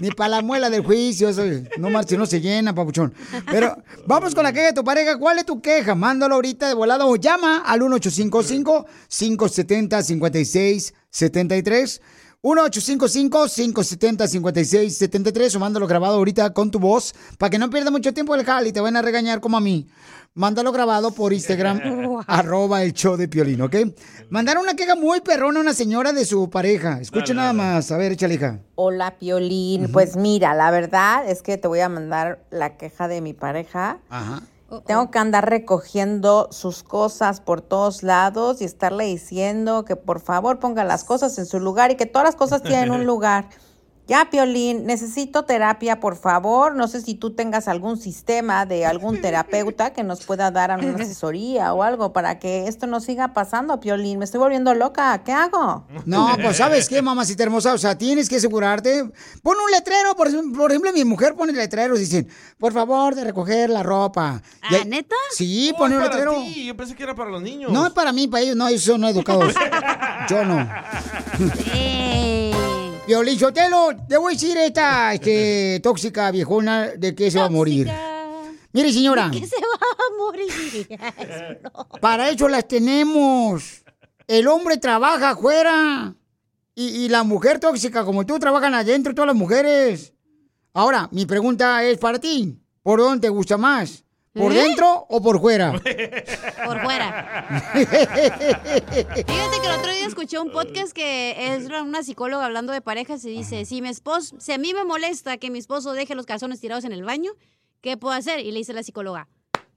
Ni para la muela del juicio, eso, no marche, no se llena, papuchón. Pero vamos con la queja de tu pareja. ¿Cuál es tu queja? Mándalo ahorita de volado o llama al 1855-570-5673. 1-855-570-5673 o mándalo grabado ahorita con tu voz para que no pierda mucho tiempo el jal y te van a regañar como a mí. Mándalo grabado por Instagram, (laughs) arroba el show de Piolín, ¿ok? Mandaron una queja muy perrona a una señora de su pareja. Escucha nada más. A ver, échale, hija. Hola, Piolín. Pues mira, la verdad es que te voy a mandar la queja de mi pareja. Ajá. Tengo que andar recogiendo sus cosas por todos lados y estarle diciendo que por favor ponga las cosas en su lugar y que todas las cosas tienen un (laughs) lugar. Ya, Piolín, necesito terapia, por favor. No sé si tú tengas algún sistema de algún terapeuta que nos pueda dar una (laughs) asesoría o algo para que esto no siga pasando, Piolín. Me estoy volviendo loca. ¿Qué hago? No, pues ¿sabes qué, mamacita hermosa? O sea, tienes que asegurarte. Pon un letrero, por, ejemplo- por ejemplo, mi mujer pone letreros, dicen, por favor, de recoger la ropa. ¿Ah, neta? Sí, Oh, pone un letrero. ti. Yo pensé que era para los niños. No es para mí, para ellos, no, ellos son no educados. (laughs) Yo no. Violín Sotelo, te voy a decir esta este, (laughs) tóxica viejona de que se va a morir. Mire, señora, ¿Qué se va a morir? (laughs) para eso las tenemos. El hombre trabaja afuera y, y la mujer tóxica como tú trabajan adentro, todas las mujeres. Ahora, mi pregunta es para ti. ¿Por dónde te gusta más? ¿Por ¿Eh? dentro o por fuera? Por fuera. (laughs) Fíjate que el otro día escuché un podcast que es una psicóloga hablando de parejas y dice, si mi esposo, si a mí me molesta que mi esposo deje los calzones tirados en el baño, ¿qué puedo hacer? Y le dice la psicóloga,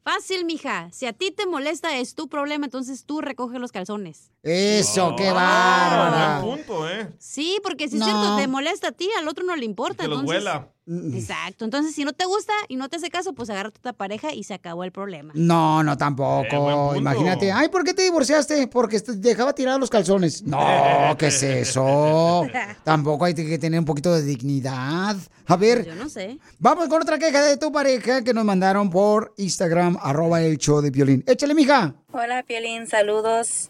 fácil, mija, si a ti te molesta es tu problema, entonces tú recoge los calzones. Eso, qué Ah, bárbara. buen punto, ¿eh? Sí, porque si es No. cierto, te molesta a ti, al otro no le importa. Que entonces- huela. Exacto. Entonces, si no te gusta y no te hace caso, pues agarra a tu pareja y se acabó el problema. No, no, Eh, tampoco. punto. Imagínate. Ay, ¿por qué te divorciaste? Porque te dejaba tirados los calzones. No, (laughs) ¿qué es eso? (laughs) Tampoco hay que tener un poquito de dignidad. A ver, Yo no sé. vamos con otra queja de tu pareja que nos mandaron por Instagram, arroba el show de violín. Échale, mija. Hola, Piolín, saludos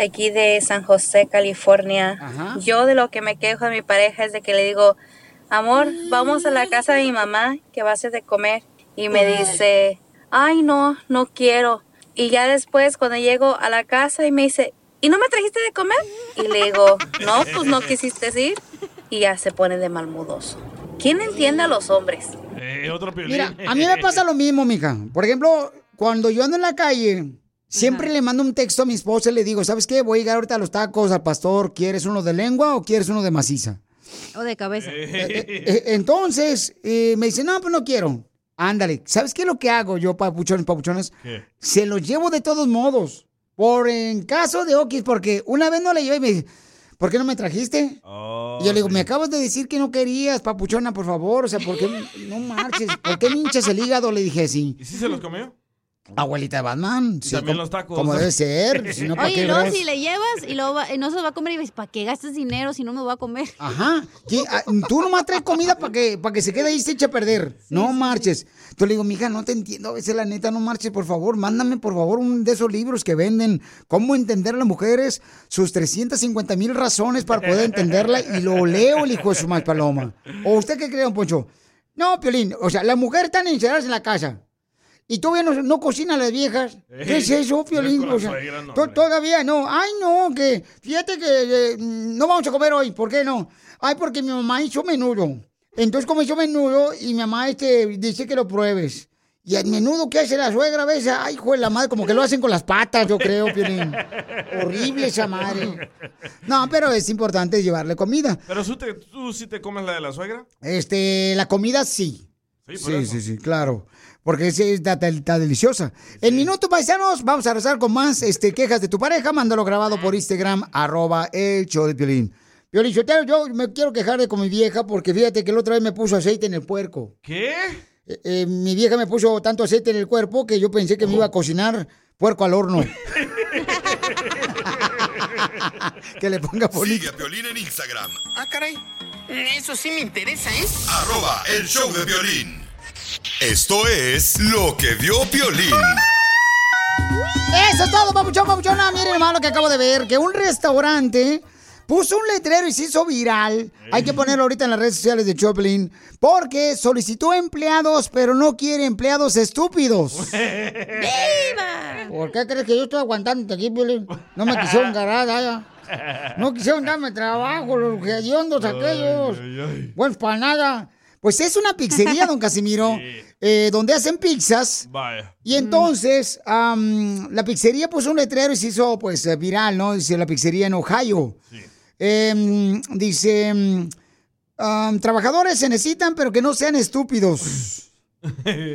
de aquí de San José, California. Yo de lo que me quejo de mi pareja es de que le digo, amor, vamos a la casa de mi mamá que va a hacer de comer. Y me dice, ay, no, no quiero. Y ya después cuando llego a la casa y me dice, ¿y no me trajiste de comer? Y le digo, no, pues no quisiste ir. Y ya se pone de malmudoso. ¿Quién entiende a los hombres? Eh, otro. Mira, a mí me pasa lo mismo, mija. Por ejemplo, cuando yo ando en la calle, siempre le mando un texto a mi esposa y le digo, ¿sabes qué? Voy a llegar ahorita a los tacos al pastor. ¿Quieres uno de lengua o quieres uno de maciza? O de cabeza. Eh, entonces, eh, me dice, no, pues no quiero. Ándale, ¿sabes qué es lo que hago yo, papuchones, papuchones? ¿Qué? Se los llevo de todos modos. Por en caso de Okis, porque una vez no le llevé y me dice, ¿por qué no me trajiste? Oh, y yo le digo, me acabas de decir que no querías, papuchona, por favor. O sea, ¿por qué no marches? ¿Por qué me hinchas el hígado? Le dije, sí. ¿Y si se los comió? Abuelita de Batman. sí, también como- los tacos. Como debe ser. Si no, ¿para Oye, qué y luego verás? si le llevas y, luego va- y no se lo va a comer y dices, ¿para qué gastas dinero si no me lo va a comer? Ajá. ¿Qué? Ah, Tú nomás traes comida para que, para que se quede ahí y se eche a perder. no marches. Yo le digo, mija, no te entiendo. A veces la neta, no marches, por favor. Mándame, por favor, un de esos libros que venden. Cómo entender a las mujeres, sus 350 mil razones para poder entenderla. Y lo leo, el hijo de su mal paloma. ¿O usted qué cree, don Poncho? No, Piolín. O sea, las mujeres están encerradas en la casa. Y todavía no, no cocinan las viejas. ¿Qué es eso, Piolín? O sea, no, to- todavía no. Ay, no, que fíjate que eh, no vamos a comer hoy. ¿Por qué no? Ay, porque mi mamá hizo menudo. Entonces, como hizo menudo y mi mamá este, dice que lo pruebes. Y el menudo que hace la suegra a veces, ay, hijo de la madre, como que lo hacen con las patas, yo creo, Piolín. Horrible esa madre. No, pero es importante llevarle comida. Pero tú, te- tú sí te comes la de la suegra. Este, la comida sí. Sí, por Sí, eso. sí, sí, claro. Porque sí, está, está- está deliciosa. En minuto, paisanos, vamos a rezar con más este, quejas de tu pareja. Mándalo grabado por Instagram, arroba el show de Piolín. Piolín, Sotelo, yo me quiero quejar de con mi vieja porque fíjate que la otra vez me puso aceite en el puerco. ¿Qué? Eh, eh, mi vieja me puso tanto aceite en el cuerpo que yo pensé que me iba a cocinar puerco al horno. (laughs) que le ponga bonito. Sigue a Piolín en Instagram, Ah, caray. Eso sí me interesa, ¿eh? arroba el show de violín. Esto es lo que vio Piolín. Eso es todo, papuchón, papuchona. Miren nomás lo que acabo de ver, que un restaurante puso un letrero y se hizo viral. Hay que ponerlo ahorita en las redes sociales de Choplin, porque solicitó empleados, pero no quiere empleados estúpidos. (laughs) ¡Viva! ¿Por qué crees que yo estoy aguantando aquí, Piolín? No me quisieron ganar, ya. No quisieron darme trabajo, los hediondos aquellos. Pues para nada. Pues es una pizzería, don (laughs) Casimiro, eh, donde hacen pizzas. Vaya. Y entonces, am, la pizzería puso un letrero y se hizo, pues, eh, viral, ¿no? Dice la pizzería en Ohio. Dice, em, am, trabajadores se necesitan, pero que no sean estúpidos.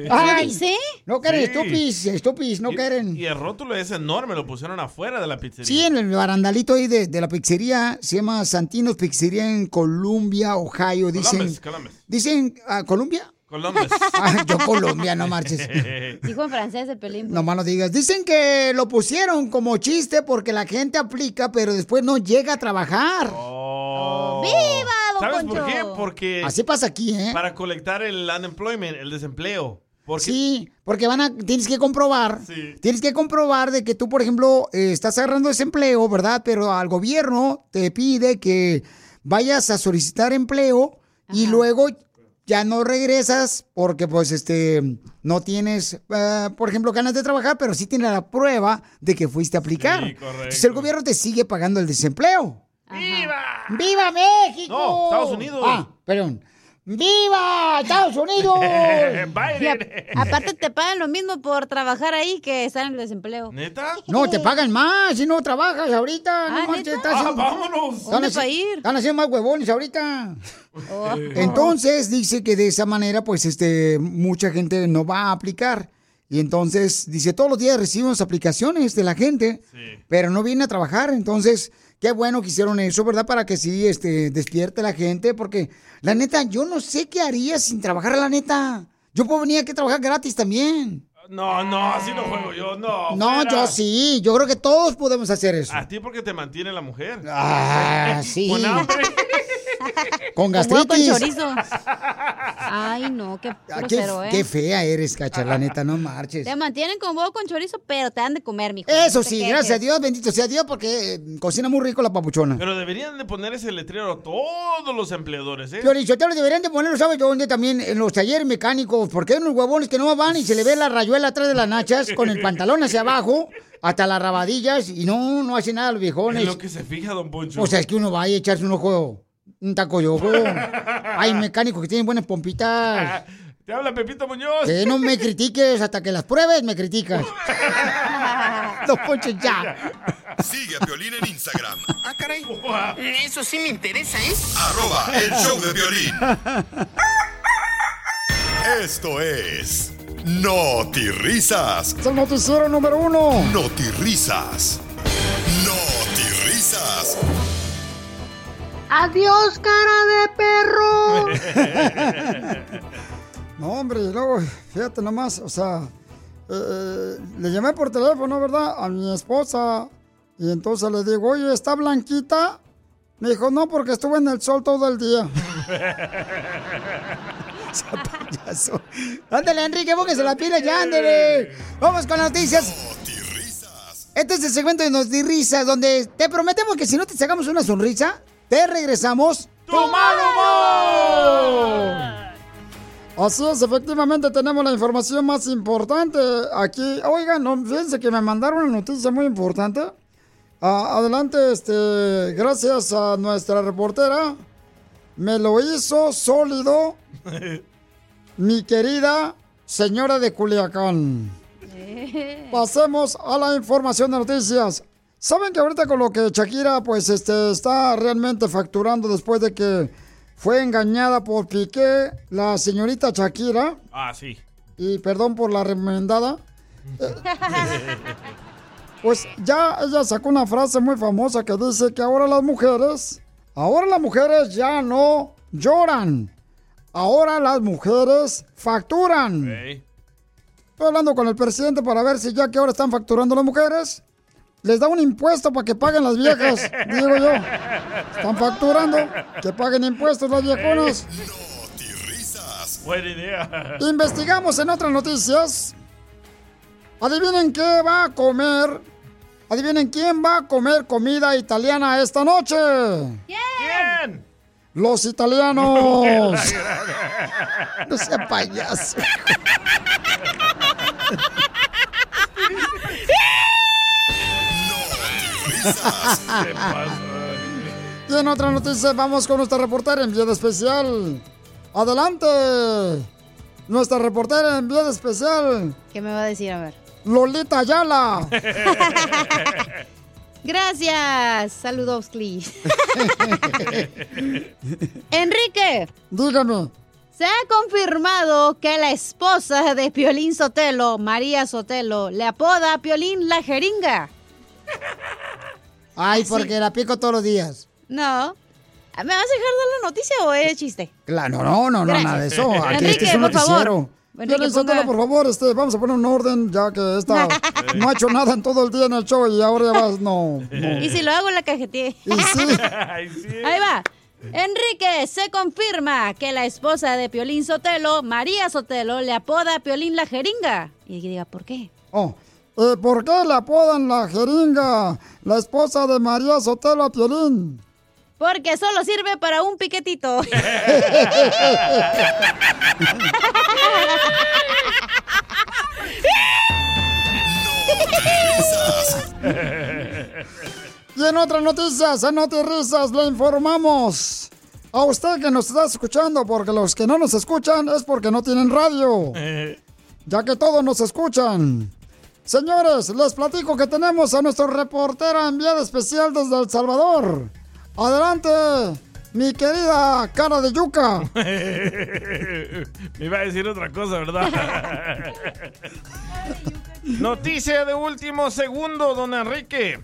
Ay, No quieren Sí. estúpidos, estúpidos, no quieren. Y el rótulo es enorme, lo pusieron afuera de la pizzería. Sí, en el barandalito ahí de, de la pizzería, se llama Santinos Pizzería en Columbia, Ohio. Dicen, Columbus, Columbus. dicen, ah, ¿Columbia? Columbus. (laughs) Ah, yo Colombia, no marches. (laughs) Dijo en francés el pelín. No más no digas. Dicen que lo pusieron como chiste porque la gente aplica, pero después no llega a trabajar. ¡Viva, don ¿Sabes Poncho! por qué? Porque... Así pasa aquí, ¿eh? Para colectar el unemployment, el desempleo. Porque Sí, porque van a, tienes que comprobar, tienes que comprobar de que tú, por ejemplo, eh, estás agarrando desempleo, ¿verdad? Pero al gobierno te pide que vayas a solicitar empleo y luego ya no regresas porque, pues, este, no tienes, eh, por ejemplo, ganas de trabajar, pero sí tienes la prueba de que fuiste a aplicar. Sí, correcto. Entonces el gobierno te sigue pagando el desempleo. ¡Viva! ¡Viva México! No, Estados Unidos. Ah, perdón. ¡Viva Estados Unidos! (laughs) A- aparte te pagan lo mismo por trabajar ahí que estar en el desempleo. ¿Neta? No, te pagan más si no trabajas ahorita. Ah, no estás Ah, haciendo- vámonos. Están ¿Dónde a ir? Están haciendo más huevones ahorita. Oh. Entonces dice que de esa manera, pues, este, mucha gente no va a aplicar. Y entonces dice, todos los días recibimos aplicaciones de la gente, pero no viene a trabajar. Entonces, qué bueno que hicieron eso, ¿verdad? Para que sí, este, despierte la gente, porque la neta, yo no sé qué haría sin trabajar, la neta. Yo puedo venir aquí a trabajar gratis también. No, no, así no juego yo, no. No, fuera. yo sí, yo creo que todos podemos hacer eso. A ti porque te mantiene la mujer. Ah, sí. Con hambre. (laughs) Con gastritis. con chorizo. Ay, no, qué Ah, qué, grosero, ¿eh? qué fea eres, cacha, la neta, no marches. Te mantienen con huevo con chorizo, pero te dan de comer, mijo. Eso te sí, quejes. gracias a Dios, bendito sea Dios, porque eh, cocina muy rico la papuchona. Pero deberían de poner ese letrero a todos los empleadores, ¿eh? Piolichotelo deberían de ponerlo, ¿sabes dónde? También en los talleres mecánicos, porque hay unos huevones que no van y se le ve la rayuela atrás de las nachas con el pantalón hacia abajo, hasta las rabadillas, y no, no hace nada los viejones. En lo que se fija, don Poncho. O sea, es que uno va a echarse un ojo, un taco ojo. (laughs) Hay mecánicos que tienen buenas pompitas. (laughs) Te habla Pepito Muñoz. Que no me critiques, hasta que las pruebes me criticas. (laughs) Don Poncho, ya. Sigue a Piolín en Instagram, Ah, caray. Eso sí me interesa, ¿eh? arroba el show de violín. Esto es Risas. Es el noticiero número uno. Risas. Adiós, cara de perro. (laughs) No, hombre, y luego, fíjate nomás, o sea, eh, eh, le llamé por teléfono, ¿verdad? A mi esposa. Y entonces le digo, oye, ¿está blanquita? Me dijo, no, porque estuve en el sol todo el día. (laughs) Payaso. Ándale, Enrique, póngase la pila ya, ándale. (laughs) Vamos con las noticias. Este es el segmento de Notirrisas, donde te prometemos que si no te sacamos una sonrisa, te regresamos tu mal humor. Así es, efectivamente tenemos la información más importante aquí. Oigan, no, fíjense que me mandaron una noticia muy importante. Ah, adelante, este, gracias a nuestra reportera. Me lo hizo sólido (laughs) mi querida señora de Culiacán. Pasemos a la información de noticias. ¿Saben que ahorita con lo que Shakira pues este está realmente facturando después de que fue engañada por Piqué, la señorita Shakira? Ah, sí. Y perdón por la remendada. (laughs) Pues ya ella sacó una frase muy famosa que dice que ahora las mujeres, ahora las mujeres ya no lloran. Ahora las mujeres facturan. Estoy hablando con el presidente para ver si ya que ahora están facturando las mujeres, les da un impuesto para que paguen las viejas, (laughs) digo yo. Están facturando, que paguen impuestos las viejonas. Buena idea. Investigamos en otras noticias. Adivinen qué va a comer. Adivinen quién va a comer comida italiana esta noche. ¿Quién? Los italianos. (laughs) No sea payaso. (laughs) Y en otra noticia vamos con nuestra reportera en enviada especial. Adelante. Nuestra reportera en enviada especial. ¿Qué me va a decir? A ver. Lolita Ayala. (laughs) Gracias. Saludos. (laughs) Enrique. Dígame. Se ha confirmado que la esposa de Piolín Sotelo, María Sotelo, le apoda a Piolín la jeringa. Ay, porque la pico todos los días. No. ¿Me vas a dejar dar la noticia o es chiste? Claro, no, no, no, Gracias. nada de eso. Aquí Enrique, este es un por favor. noticiero. Enrique, ponga- por favor, este, vamos a poner un orden, ya que esta (laughs) no ha hecho nada en todo el día en el show y ahora ya vas, no. no. Y si lo hago, la cajeteé. (laughs) Ahí va. Enrique, se confirma que la esposa de Piolín Sotelo, María Sotelo, le apoda a Piolín la jeringa. Y diga, ¿por qué? Oh, eh, ¿por qué le apodan la jeringa la esposa de María Sotelo a Piolín? Porque solo sirve para un piquetito. (laughs) Y en otras noticias, en Notirrisas, le informamos a usted que nos está escuchando, porque los que no nos escuchan es porque no tienen radio, ya que todos nos escuchan. Señores, les platico que tenemos a nuestro reportera enviada especial desde El Salvador. Adelante, mi querida cara de yuca. (laughs) Me iba a decir otra cosa, ¿verdad? (laughs) Noticia de último segundo, don Enrique.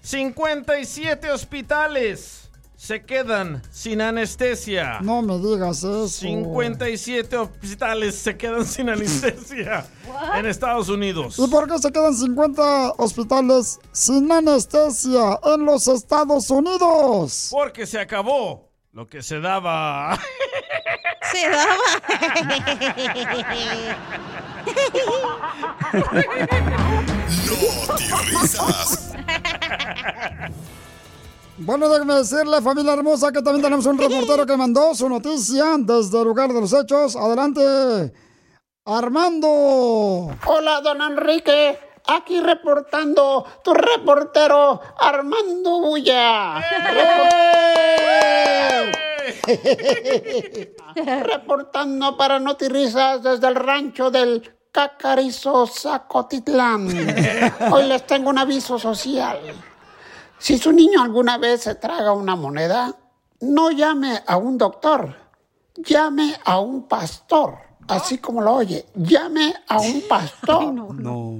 57 hospitales se quedan sin anestesia. No me digas eso. 57 hospitales se quedan sin anestesia (laughs) en Estados Unidos. ¿Y por qué se quedan 50 hospitales sin anestesia en los Estados Unidos? Porque se acabó lo que se daba. (laughs) Se daba. (laughs) Notirrisas. Bueno, déjeme decirle, familia hermosa, que también tenemos un reportero que mandó su noticia desde el lugar de los hechos. Adelante, Armando. Hola, don Enrique. Aquí reportando tu reportero Armando Bulla. Reportando para Notirisas desde el rancho del Cacarizo Zacotitlán. (laughs) Hoy les tengo un aviso social. Si su niño alguna vez se traga una moneda, no llame a un doctor, llame a un pastor. Así como lo oye, llame a un (laughs) pastor. No.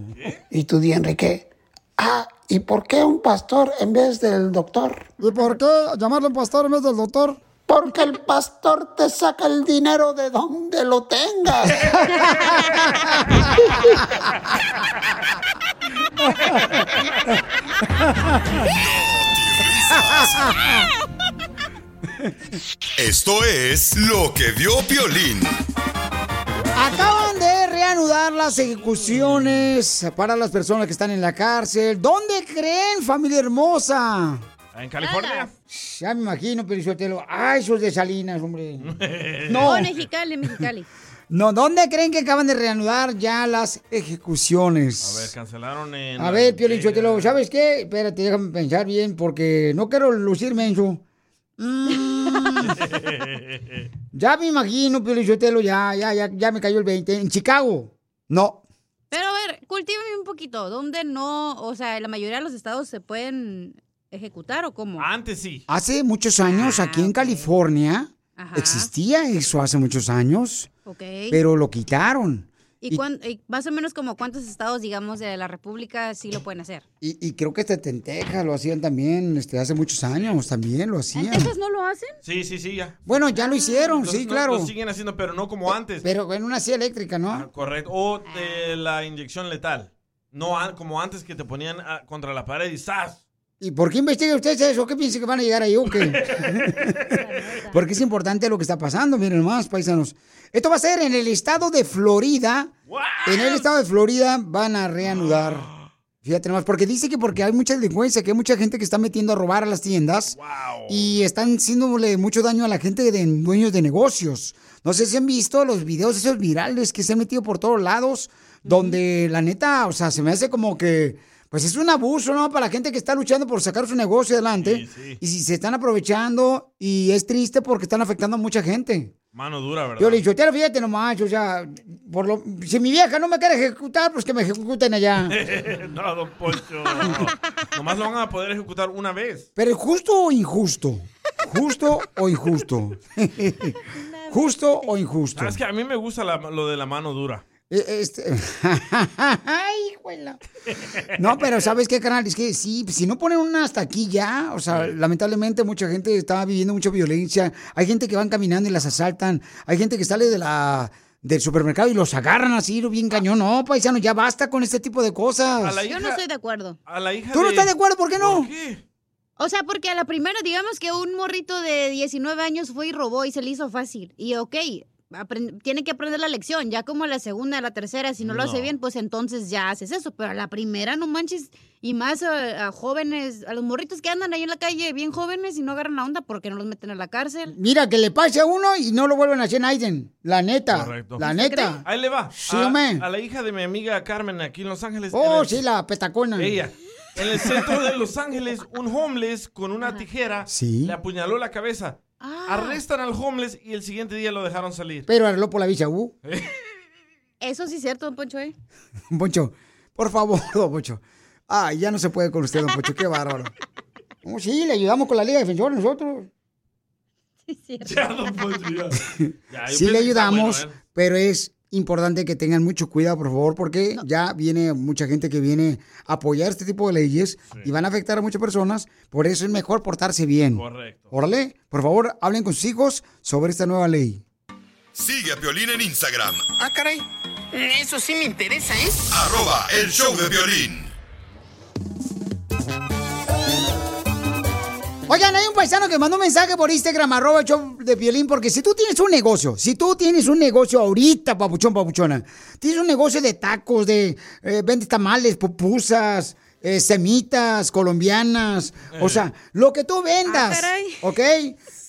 Y tú di, Enrique, ah, ¿y por qué un pastor en vez del doctor? ¿Y por qué llamarle un pastor en vez del doctor? Porque el pastor te saca el dinero de donde lo tengas. (laughs) Esto es lo que vio Piolín. Acaban de reanudar las ejecuciones para las personas que están en la cárcel. ¿Dónde creen, familia hermosa? ¿En California? Ya me imagino, pero yo te lo... Ay, esos de Salinas, hombre. (laughs) No, No. Mexicali, Mexicali. No, ¿dónde creen que acaban de reanudar ya las ejecuciones? A ver, cancelaron en. A ver, Pio Lichotelo, ¿sabes qué? Espérate, déjame pensar bien porque no quiero lucir menso. Mm, (laughs) Ya me imagino, Piolichotelo, ya, ya, ya, ya me cayó el 20. En Chicago, no. Pero a ver, cultívame un poquito. ¿Dónde no, o sea, la mayoría de los estados se pueden ejecutar o cómo? Antes sí. Hace muchos años, aquí en California, existía eso hace muchos años, Pero lo quitaron. ¿Y, cuán- y más o menos como cuántos estados, digamos, de la República sí lo pueden hacer? Y, y creo que este en Texas lo hacían también, este, hace muchos años también lo hacían. ¿Texas no lo hacen? Sí, sí, sí, ya. Bueno, ya lo hicieron, Lo- sí, claro. Lo siguen haciendo, pero no como antes. Pero en una silla eléctrica, ¿no? Correcto. O de la inyección letal. No como antes que te ponían ah, contra la pared y ¡zas! ¿Y por qué investiga usted eso? ¿Qué piensa que van a llegar ahí o qué? (laughs) (laughs) Porque es importante lo que está pasando, miren más, paisanos. Esto va a ser en el estado de Florida. En el estado de Florida van a reanudar. (gasps) Fíjate nomás, porque dice que porque hay mucha delincuencia, que hay mucha gente que está metiendo a robar a las tiendas y están haciéndole mucho daño a la gente de dueños de negocios. No sé si han visto los videos esos virales que se han metido por todos lados, donde la neta, o sea, se me hace como que, pues es un abuso, ¿no? Para la gente que está luchando por sacar su negocio adelante. Y si se están aprovechando y es triste porque están afectando a mucha gente. Mano dura, ¿verdad? Yo le "Tero, fíjate nomás, o sea, por lo, si mi vieja no me quiere ejecutar, pues que me ejecuten allá. (laughs) no, don Poncho. Nomás lo van a poder ejecutar una vez. Pero ¿es justo o injusto? ¿Justo o injusto? (laughs) ¿Justo o injusto? ¿Sabes que A mí me gusta la- lo de la mano dura. Eh, Este... (laughs) Ay, juela. No, pero ¿sabes qué, canal? Es que sí, si no ponen una hasta aquí ya, o sea, lamentablemente mucha gente está viviendo mucha violencia. Hay gente que van caminando y las asaltan. Hay gente que sale de la del supermercado y los agarran así, bien cañón. No, paisano, ya basta con este tipo de cosas. Yo no estoy de acuerdo. A la hija ¿Tú no estás de acuerdo? ¿Por qué no? O sea, porque a la primera, digamos que un morrito de 19 años fue y robó y se le hizo fácil. Y ok, tiene que aprender la lección. Ya como a la segunda, a la tercera, si no, lo hace bien, pues entonces ya haces eso. Pero a la primera, no manches. Y más a, a jóvenes, a los morritos que andan ahí en la calle bien jóvenes y no agarran la onda porque no los meten a la cárcel. Mira, que le pase a uno y no lo vuelven a hacer Naiden. La neta. Correcto. La neta. Ahí le va. Sí, a, a la hija de mi amiga Carmen aquí en Los Ángeles. Oh, el- sí, la petacona. Ella. En el centro de Los Ángeles, un homeless con una tijera Sí. le apuñaló la cabeza. Arrestan al homeless y el siguiente día lo dejaron salir. Pero arregló por la visa U. (laughs) Eso sí es cierto, don Poncho, ¿eh? Don (laughs) Poncho, por favor, (laughs) don Poncho. Ay, ya no se puede con usted, don Poncho, qué bárbaro. No, sí, le ayudamos con la Liga Defensora nosotros. Ya, don Poncho, ya. Ya, yo Sí le ayudamos, bueno, ¿eh? pero es importante que tengan mucho cuidado, por favor, porque ya viene mucha gente que viene a apoyar este tipo de leyes y van a afectar a muchas personas. Por eso es mejor portarse bien. Correcto. Órale, por favor, hablen con sus hijos sobre esta nueva ley. Sigue a Piolín en Instagram, Ah, caray. Eso sí me interesa, ¿eh? arroba el show de violín. Oigan, hay un paisano que mandó un mensaje por Instagram, arroba show de violín, porque si tú tienes un negocio, si tú tienes un negocio ahorita, papuchón, papuchona, tienes un negocio de tacos, de eh, vendes tamales, pupusas, eh, semitas colombianas, o sea, lo que tú vendas, ¿ok?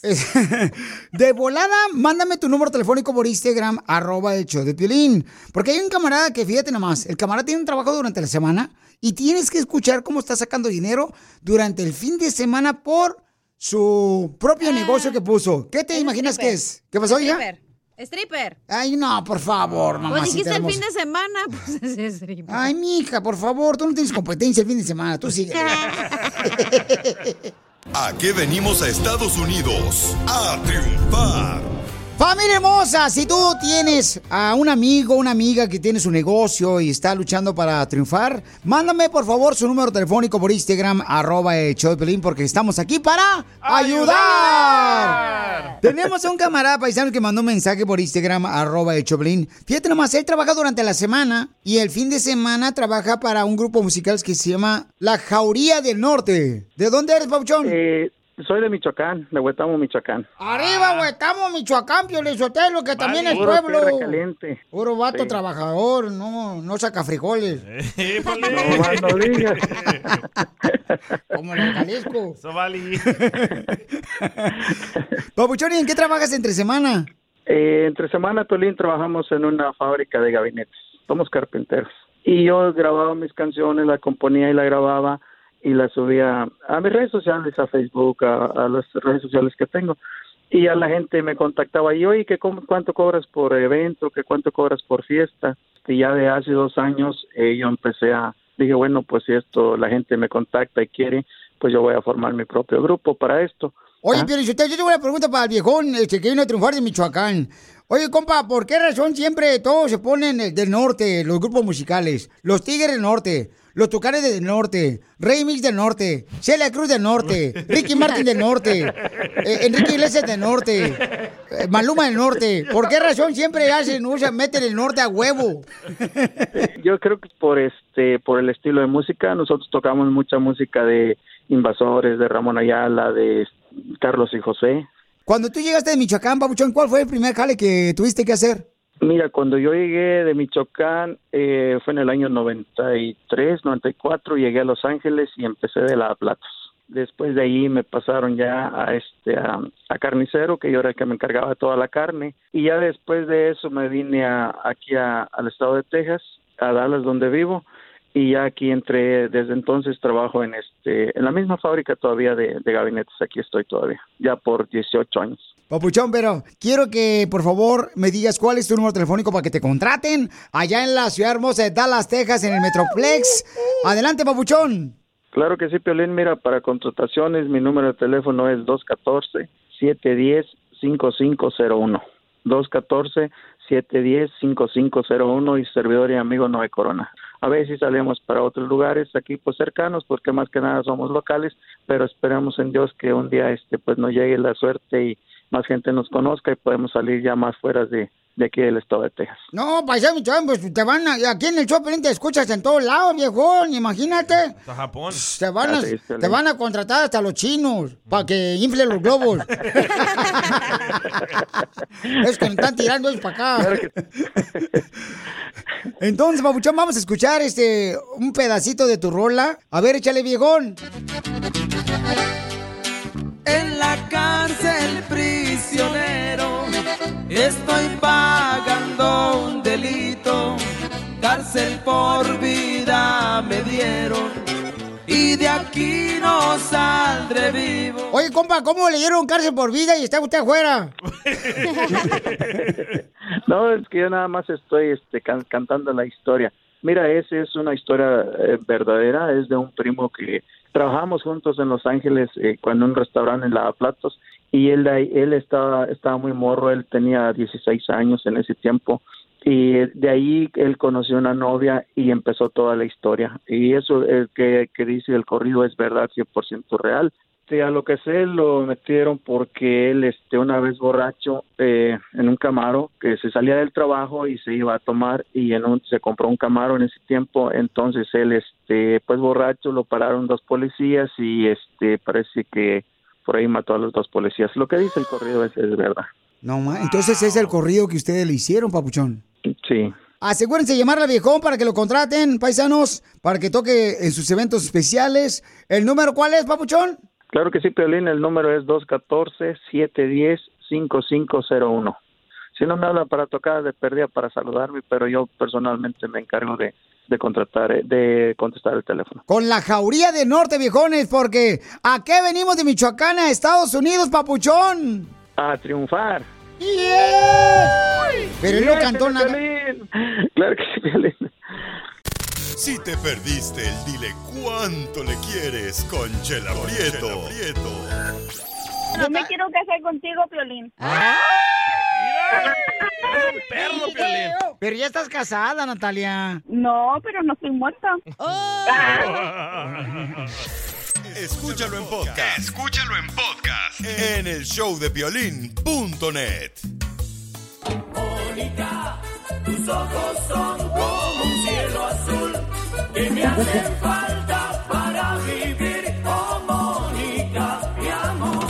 (laughs) De volada, mándame tu número telefónico por Instagram, arroba el show de Piolín. Porque hay un camarada que, fíjate nomás, el camarada tiene un trabajo durante la semana y tienes que escuchar cómo está sacando dinero durante el fin de semana por su propio negocio que puso. ¿Qué te imaginas que es? ¿Qué pasó, hija? Stripper. Stripper. Ay, no, por favor, mamá. Pues dijiste el fin de semana, (laughs) pues es stripper. Ay, mija, por favor, tú no tienes competencia el fin de semana, tú sigue. (laughs) ¿A qué venimos a Estados Unidos? A triunfar. Familia hermosa, si tú tienes a un amigo, una amiga que tiene su negocio y está luchando para triunfar, mándame por favor su número telefónico por Instagram, arroba el show de Pelín, porque estamos aquí para ayudar. Tenemos a un camarada paisano que mandó un mensaje por Instagram, arroba el show de Pelín. Fíjate nomás, él trabaja durante la semana y el fin de semana trabaja para un grupo musical que se llama La Jauría del Norte. ¿De dónde eres, Pauchón? Eh, soy de Michoacán, de Huetamo, Michoacán. Arriba, güey, estamos Michoacán, Piolizotelo, que también es Puro pueblo. tierra caliente. Puro vato Sí. trabajador, no, no saca frijoles. (laughs) No más no digas. Como en el Jalisco. Sovali. (laughs) Papuchón, ¿y en qué trabajas entre semana? Eh, entre semana, Tolín, trabajamos en una fábrica de gabinetes. Somos carpinteros. Y yo grababa mis canciones, la componía y la grababa y la subía a mis redes sociales, a Facebook, a, a las redes sociales que tengo. y ya la gente me contactaba y oye, ¿qué, cómo- ¿cuánto cobras por evento? ¿Qué cuánto cobras por fiesta? Y ya de hace dos años eh, yo empecé a, dije, bueno, pues si esto la gente me contacta y quiere, pues yo voy a formar mi propio grupo para esto. Oye, pero yo tengo una pregunta para el viejón este, que vino a triunfar de Michoacán. Oye, compa, ¿por qué razón siempre todos se ponen eh, del norte, los grupos musicales? Los Tigres del Norte, los Tucanes del Norte, Remix del Norte, Celia Cruz del Norte, Ricky Martin del Norte, eh, Enrique Iglesias del Norte, eh, Maluma del Norte. ¿Por qué razón siempre hacen, usan, meten el norte a huevo? Yo creo que por este, por el estilo de música, nosotros tocamos mucha música de Invasores, de Ramón Ayala, de Carlos y José. Cuando tú llegaste de Michoacán, Papuchón, ¿cuál fue el primer jale que tuviste que hacer? Mira, cuando yo llegué de Michoacán, eh, fue en el año 93, 94, llegué a Los Ángeles y empecé de la Platos. Después de ahí me pasaron ya a este a, a carnicero, que yo era el que me encargaba de toda la carne, y ya después de eso me vine a, aquí a- al estado de Texas, a Dallas donde vivo, y ya aquí entré, desde entonces trabajo en este en la misma fábrica todavía de, de gabinetes, aquí estoy todavía, ya por 18 años. Papuchón, pero quiero que por favor me digas cuál es tu número telefónico para que te contraten allá en la ciudad hermosa de Dallas, Texas, en el Metroplex. Adelante, Papuchón. Claro que sí, Piolín. Mira, para contrataciones mi número de teléfono es 214-710-5501. 214-710-5501 y servidor y amigo Noé Corona. A veces salimos para otros lugares aquí pues cercanos porque más que nada somos locales, pero esperamos en Dios que un día este pues nos llegue la suerte y más gente nos conozca y podemos salir ya más fuera de, de aquí del estado de Texas. No, paisano, pues te van a, aquí en el shopping te escuchas en todos lados, viejón, imagínate. Hasta Japón. Te van, a, te van a contratar hasta los chinos para que inflen los globos. (laughs) es que me están tirando ellos para acá. (laughs) Entonces, Papuchón, vamos a escuchar este un pedacito de tu rola. A ver, échale, viejón. En la cárcel prisionero estoy pagando un delito. Cárcel por vida me dieron y de aquí no saldré vivo. Oye, compa, ¿cómo le dieron cárcel por vida y está usted afuera? (laughs) No, es que yo nada más estoy este, can- cantando la historia. Mira, esa es una historia eh, verdadera, es de un primo que trabajamos juntos en Los Ángeles eh, cuando en un restaurante en Lavaplatos y él, él estaba, estaba muy morro, él tenía 16 años en ese tiempo y de ahí él conoció una novia y empezó toda la historia. Y eso eh, que, que dice el corrido es verdad, 100% real. Sí, a lo que sé lo metieron porque él, este, una vez borracho eh, en un camaro, que se salía del trabajo y se iba a tomar y en se compró un camaro en ese tiempo, entonces él, este, pues borracho, lo pararon dos policías y este, parece que por ahí mató a los dos policías. Lo que dice el corrido es, es verdad. No, ma, entonces es el corrido que ustedes le hicieron, Papuchón. Sí. Asegúrense de llamar al viejón para que lo contraten, paisanos, para que toque en sus eventos especiales. ¿El número cuál es, Papuchón? Claro que sí, Piolín, el número es 214-710-5501. Si no me habla para tocar, de pérdida para saludarme, pero yo personalmente me encargo de, de contratar, eh, de contestar el teléfono. Con la jauría de norte, viejones, porque ¿a qué venimos de Michoacán a Estados Unidos, Papuchón? A triunfar. Pero él no cantó nada. Claro que sí, Piolín. Si te perdiste el dile cuánto le quieres con Chela Prieto. Yo me quiero casar contigo, Piolín. Pero ya estás casada, Natalia. No, pero no estoy muerta. (laughs) Escúchalo en podcast. Escúchalo en podcast. En el show de violín.net. Mónica, tus ojos son como un cielo azul que me hacen falta para vivir. Oh, Mónica, mi amor.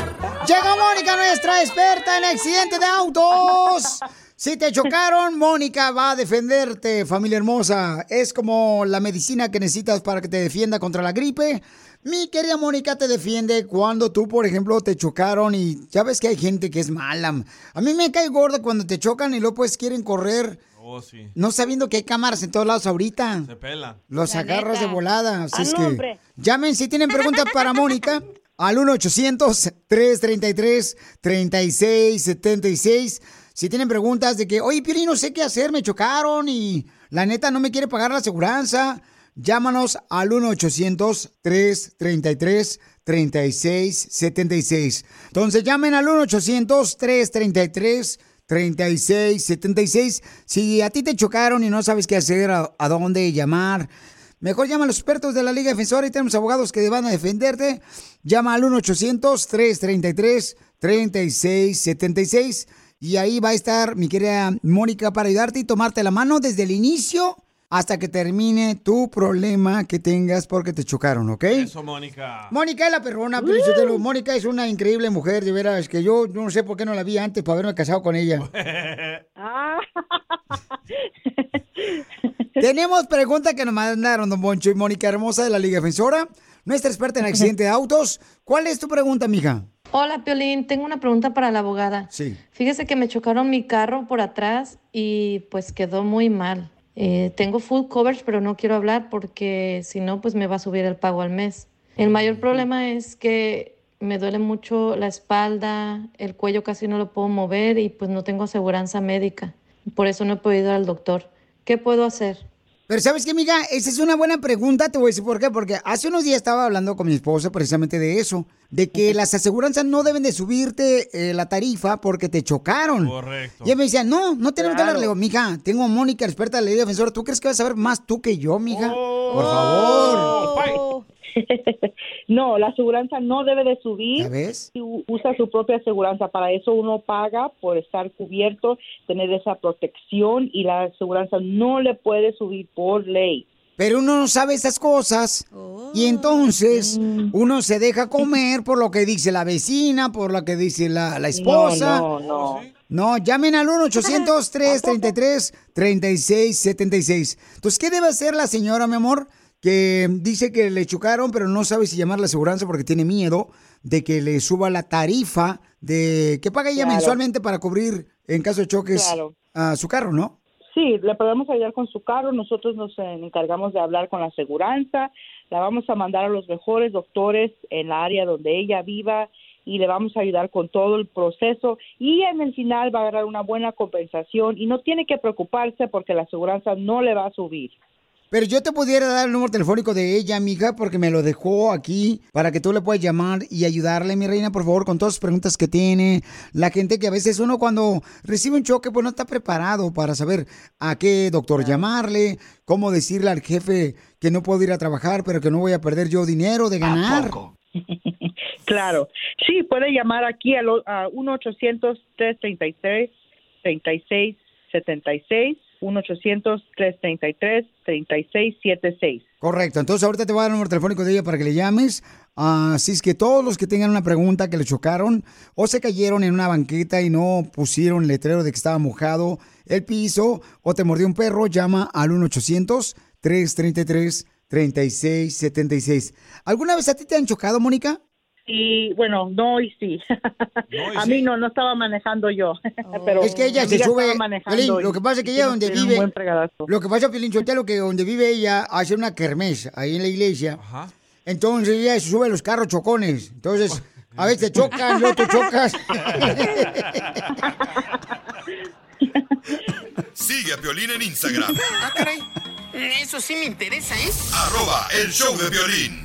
Llega Mónica, nuestra experta en accidentes de autos. Si te chocaron, (laughs) Mónica va a defenderte, familia hermosa. Es como la medicina que necesitas para que te defienda contra la gripe. Mi querida Mónica te defiende cuando tú, por ejemplo, te chocaron y ya ves que hay gente que es mala. A mí me cae gordo cuando te chocan y luego pues quieren correr, Oh, sí. no sabiendo que hay cámaras en todos lados ahorita. Se pela. Los La agarras neta. de volada. Así Ah, es no, que hombre. llamen si tienen preguntas para (laughs) Mónica al 1-800-333-3676. Si tienen preguntas de que, oye, Piolín, no sé qué hacer, me chocaron y la neta no me quiere pagar la aseguranza, llámanos al 1-800-333-3676. Entonces llamen al 1-800-333-3676. Si a ti te chocaron y no sabes qué hacer, a, a dónde llamar, Mejor llama a los expertos de la Liga Defensora y tenemos abogados que van a defenderte. Llama al 1-800-333-3676 y ahí va a estar mi querida Mónica para ayudarte y tomarte la mano desde el inicio hasta que termine tu problema que tengas porque te chocaron, ¿ok? Eso, Mónica. Mónica es la perrona, Pio Lichotelo. Mónica es una increíble mujer, de veras, que yo no sé por qué no la vi antes para haberme casado con ella. (laughs) Tenemos pregunta que nos mandaron, don Boncho y Mónica Hermosa de la Liga Defensora, nuestra experta en accidente de autos. ¿Cuál es tu pregunta, mija? Hola, Piolín. Tengo una pregunta para la abogada. Sí. Fíjese que me chocaron mi carro por atrás y pues quedó muy mal. Eh, tengo full coverage, pero no quiero hablar porque si no, pues me va a subir el pago al mes. El mayor problema es que me duele mucho la espalda, el cuello casi no lo puedo mover y pues no tengo aseguranza médica. Por eso no he podido ir al doctor. ¿Qué puedo hacer? Pero ¿sabes qué, amiga? Esa es una buena pregunta, te voy a decir por qué. Porque hace unos días estaba hablando con mi esposa precisamente de eso, de que las aseguranzas no deben de subirte eh, la tarifa porque te chocaron. Correcto. Y ella me decía, no, no tenemos Claro. que hablar. Le digo, mija, tengo a Mónica, experta de la ley defensora. ¿Tú crees que vas a saber más tú que yo, mija? Oh. Por favor. (laughs) No, la aseguranza no debe de subir. ¿Ya ves? Si usa su propia aseguranza. Para eso uno paga por estar cubierto, tener esa protección y la aseguranza no le puede subir por ley. Pero uno no sabe esas cosas. Y entonces uno se deja comer por lo que dice la vecina, por lo que dice la, la esposa. No, no, no. No, llamen al 1-800-333-3676. (laughs) Entonces, ¿qué debe hacer la señora, mi amor? Que dice que le chocaron, pero no sabe si llamar a la aseguranza porque tiene miedo de que le suba la tarifa de que paga ella Claro. mensualmente para cubrir en caso de choques Claro. a su carro, ¿no? Sí, le podemos ayudar con su carro. Nosotros nos encargamos de hablar con la aseguranza. La vamos a mandar a los mejores doctores en la área donde ella viva y le vamos a ayudar con todo el proceso y en el final va a agarrar una buena compensación y no tiene que preocuparse porque la aseguranza no le va a subir. Pero yo te pudiera dar el número telefónico de ella, amiga, porque me lo dejó aquí para que tú le puedas llamar y ayudarle, mi reina, por favor, con todas las preguntas que tiene. La gente que a veces uno cuando recibe un choque, pues no está preparado para saber a qué doctor llamarle, cómo decirle al jefe que no puedo ir a trabajar, pero que no voy a perder yo dinero de ganar. (laughs) Claro. Sí, puede llamar aquí al o- a 1-800-333-3676. 1-800-333-3676. Correcto, entonces ahorita te voy a dar el número telefónico de ella para que le llames. Así es que todos los que tengan una pregunta que le chocaron o se cayeron en una banqueta y no pusieron letrero de que estaba mojado el piso o te mordió un perro, llama al 1-800-333-3676. ¿Alguna vez a ti te han chocado, Mónica? Y bueno, no y sí. (laughs) a mí no, no estaba manejando yo. (laughs) pero es que ella se sube. manejando Piolín, y- lo que pasa es que y ella sí, donde vive. Lo que pasa, Piolín Chotelo, que donde vive ella hace una kermés ahí en la iglesia. Entonces ella se sube a los carros chocones. Entonces, a veces te chocan, luego tú chocas. Sigue a Piolín en Instagram, Ah, caray. Eso sí me interesa, ¿eh? arroba el show de violín.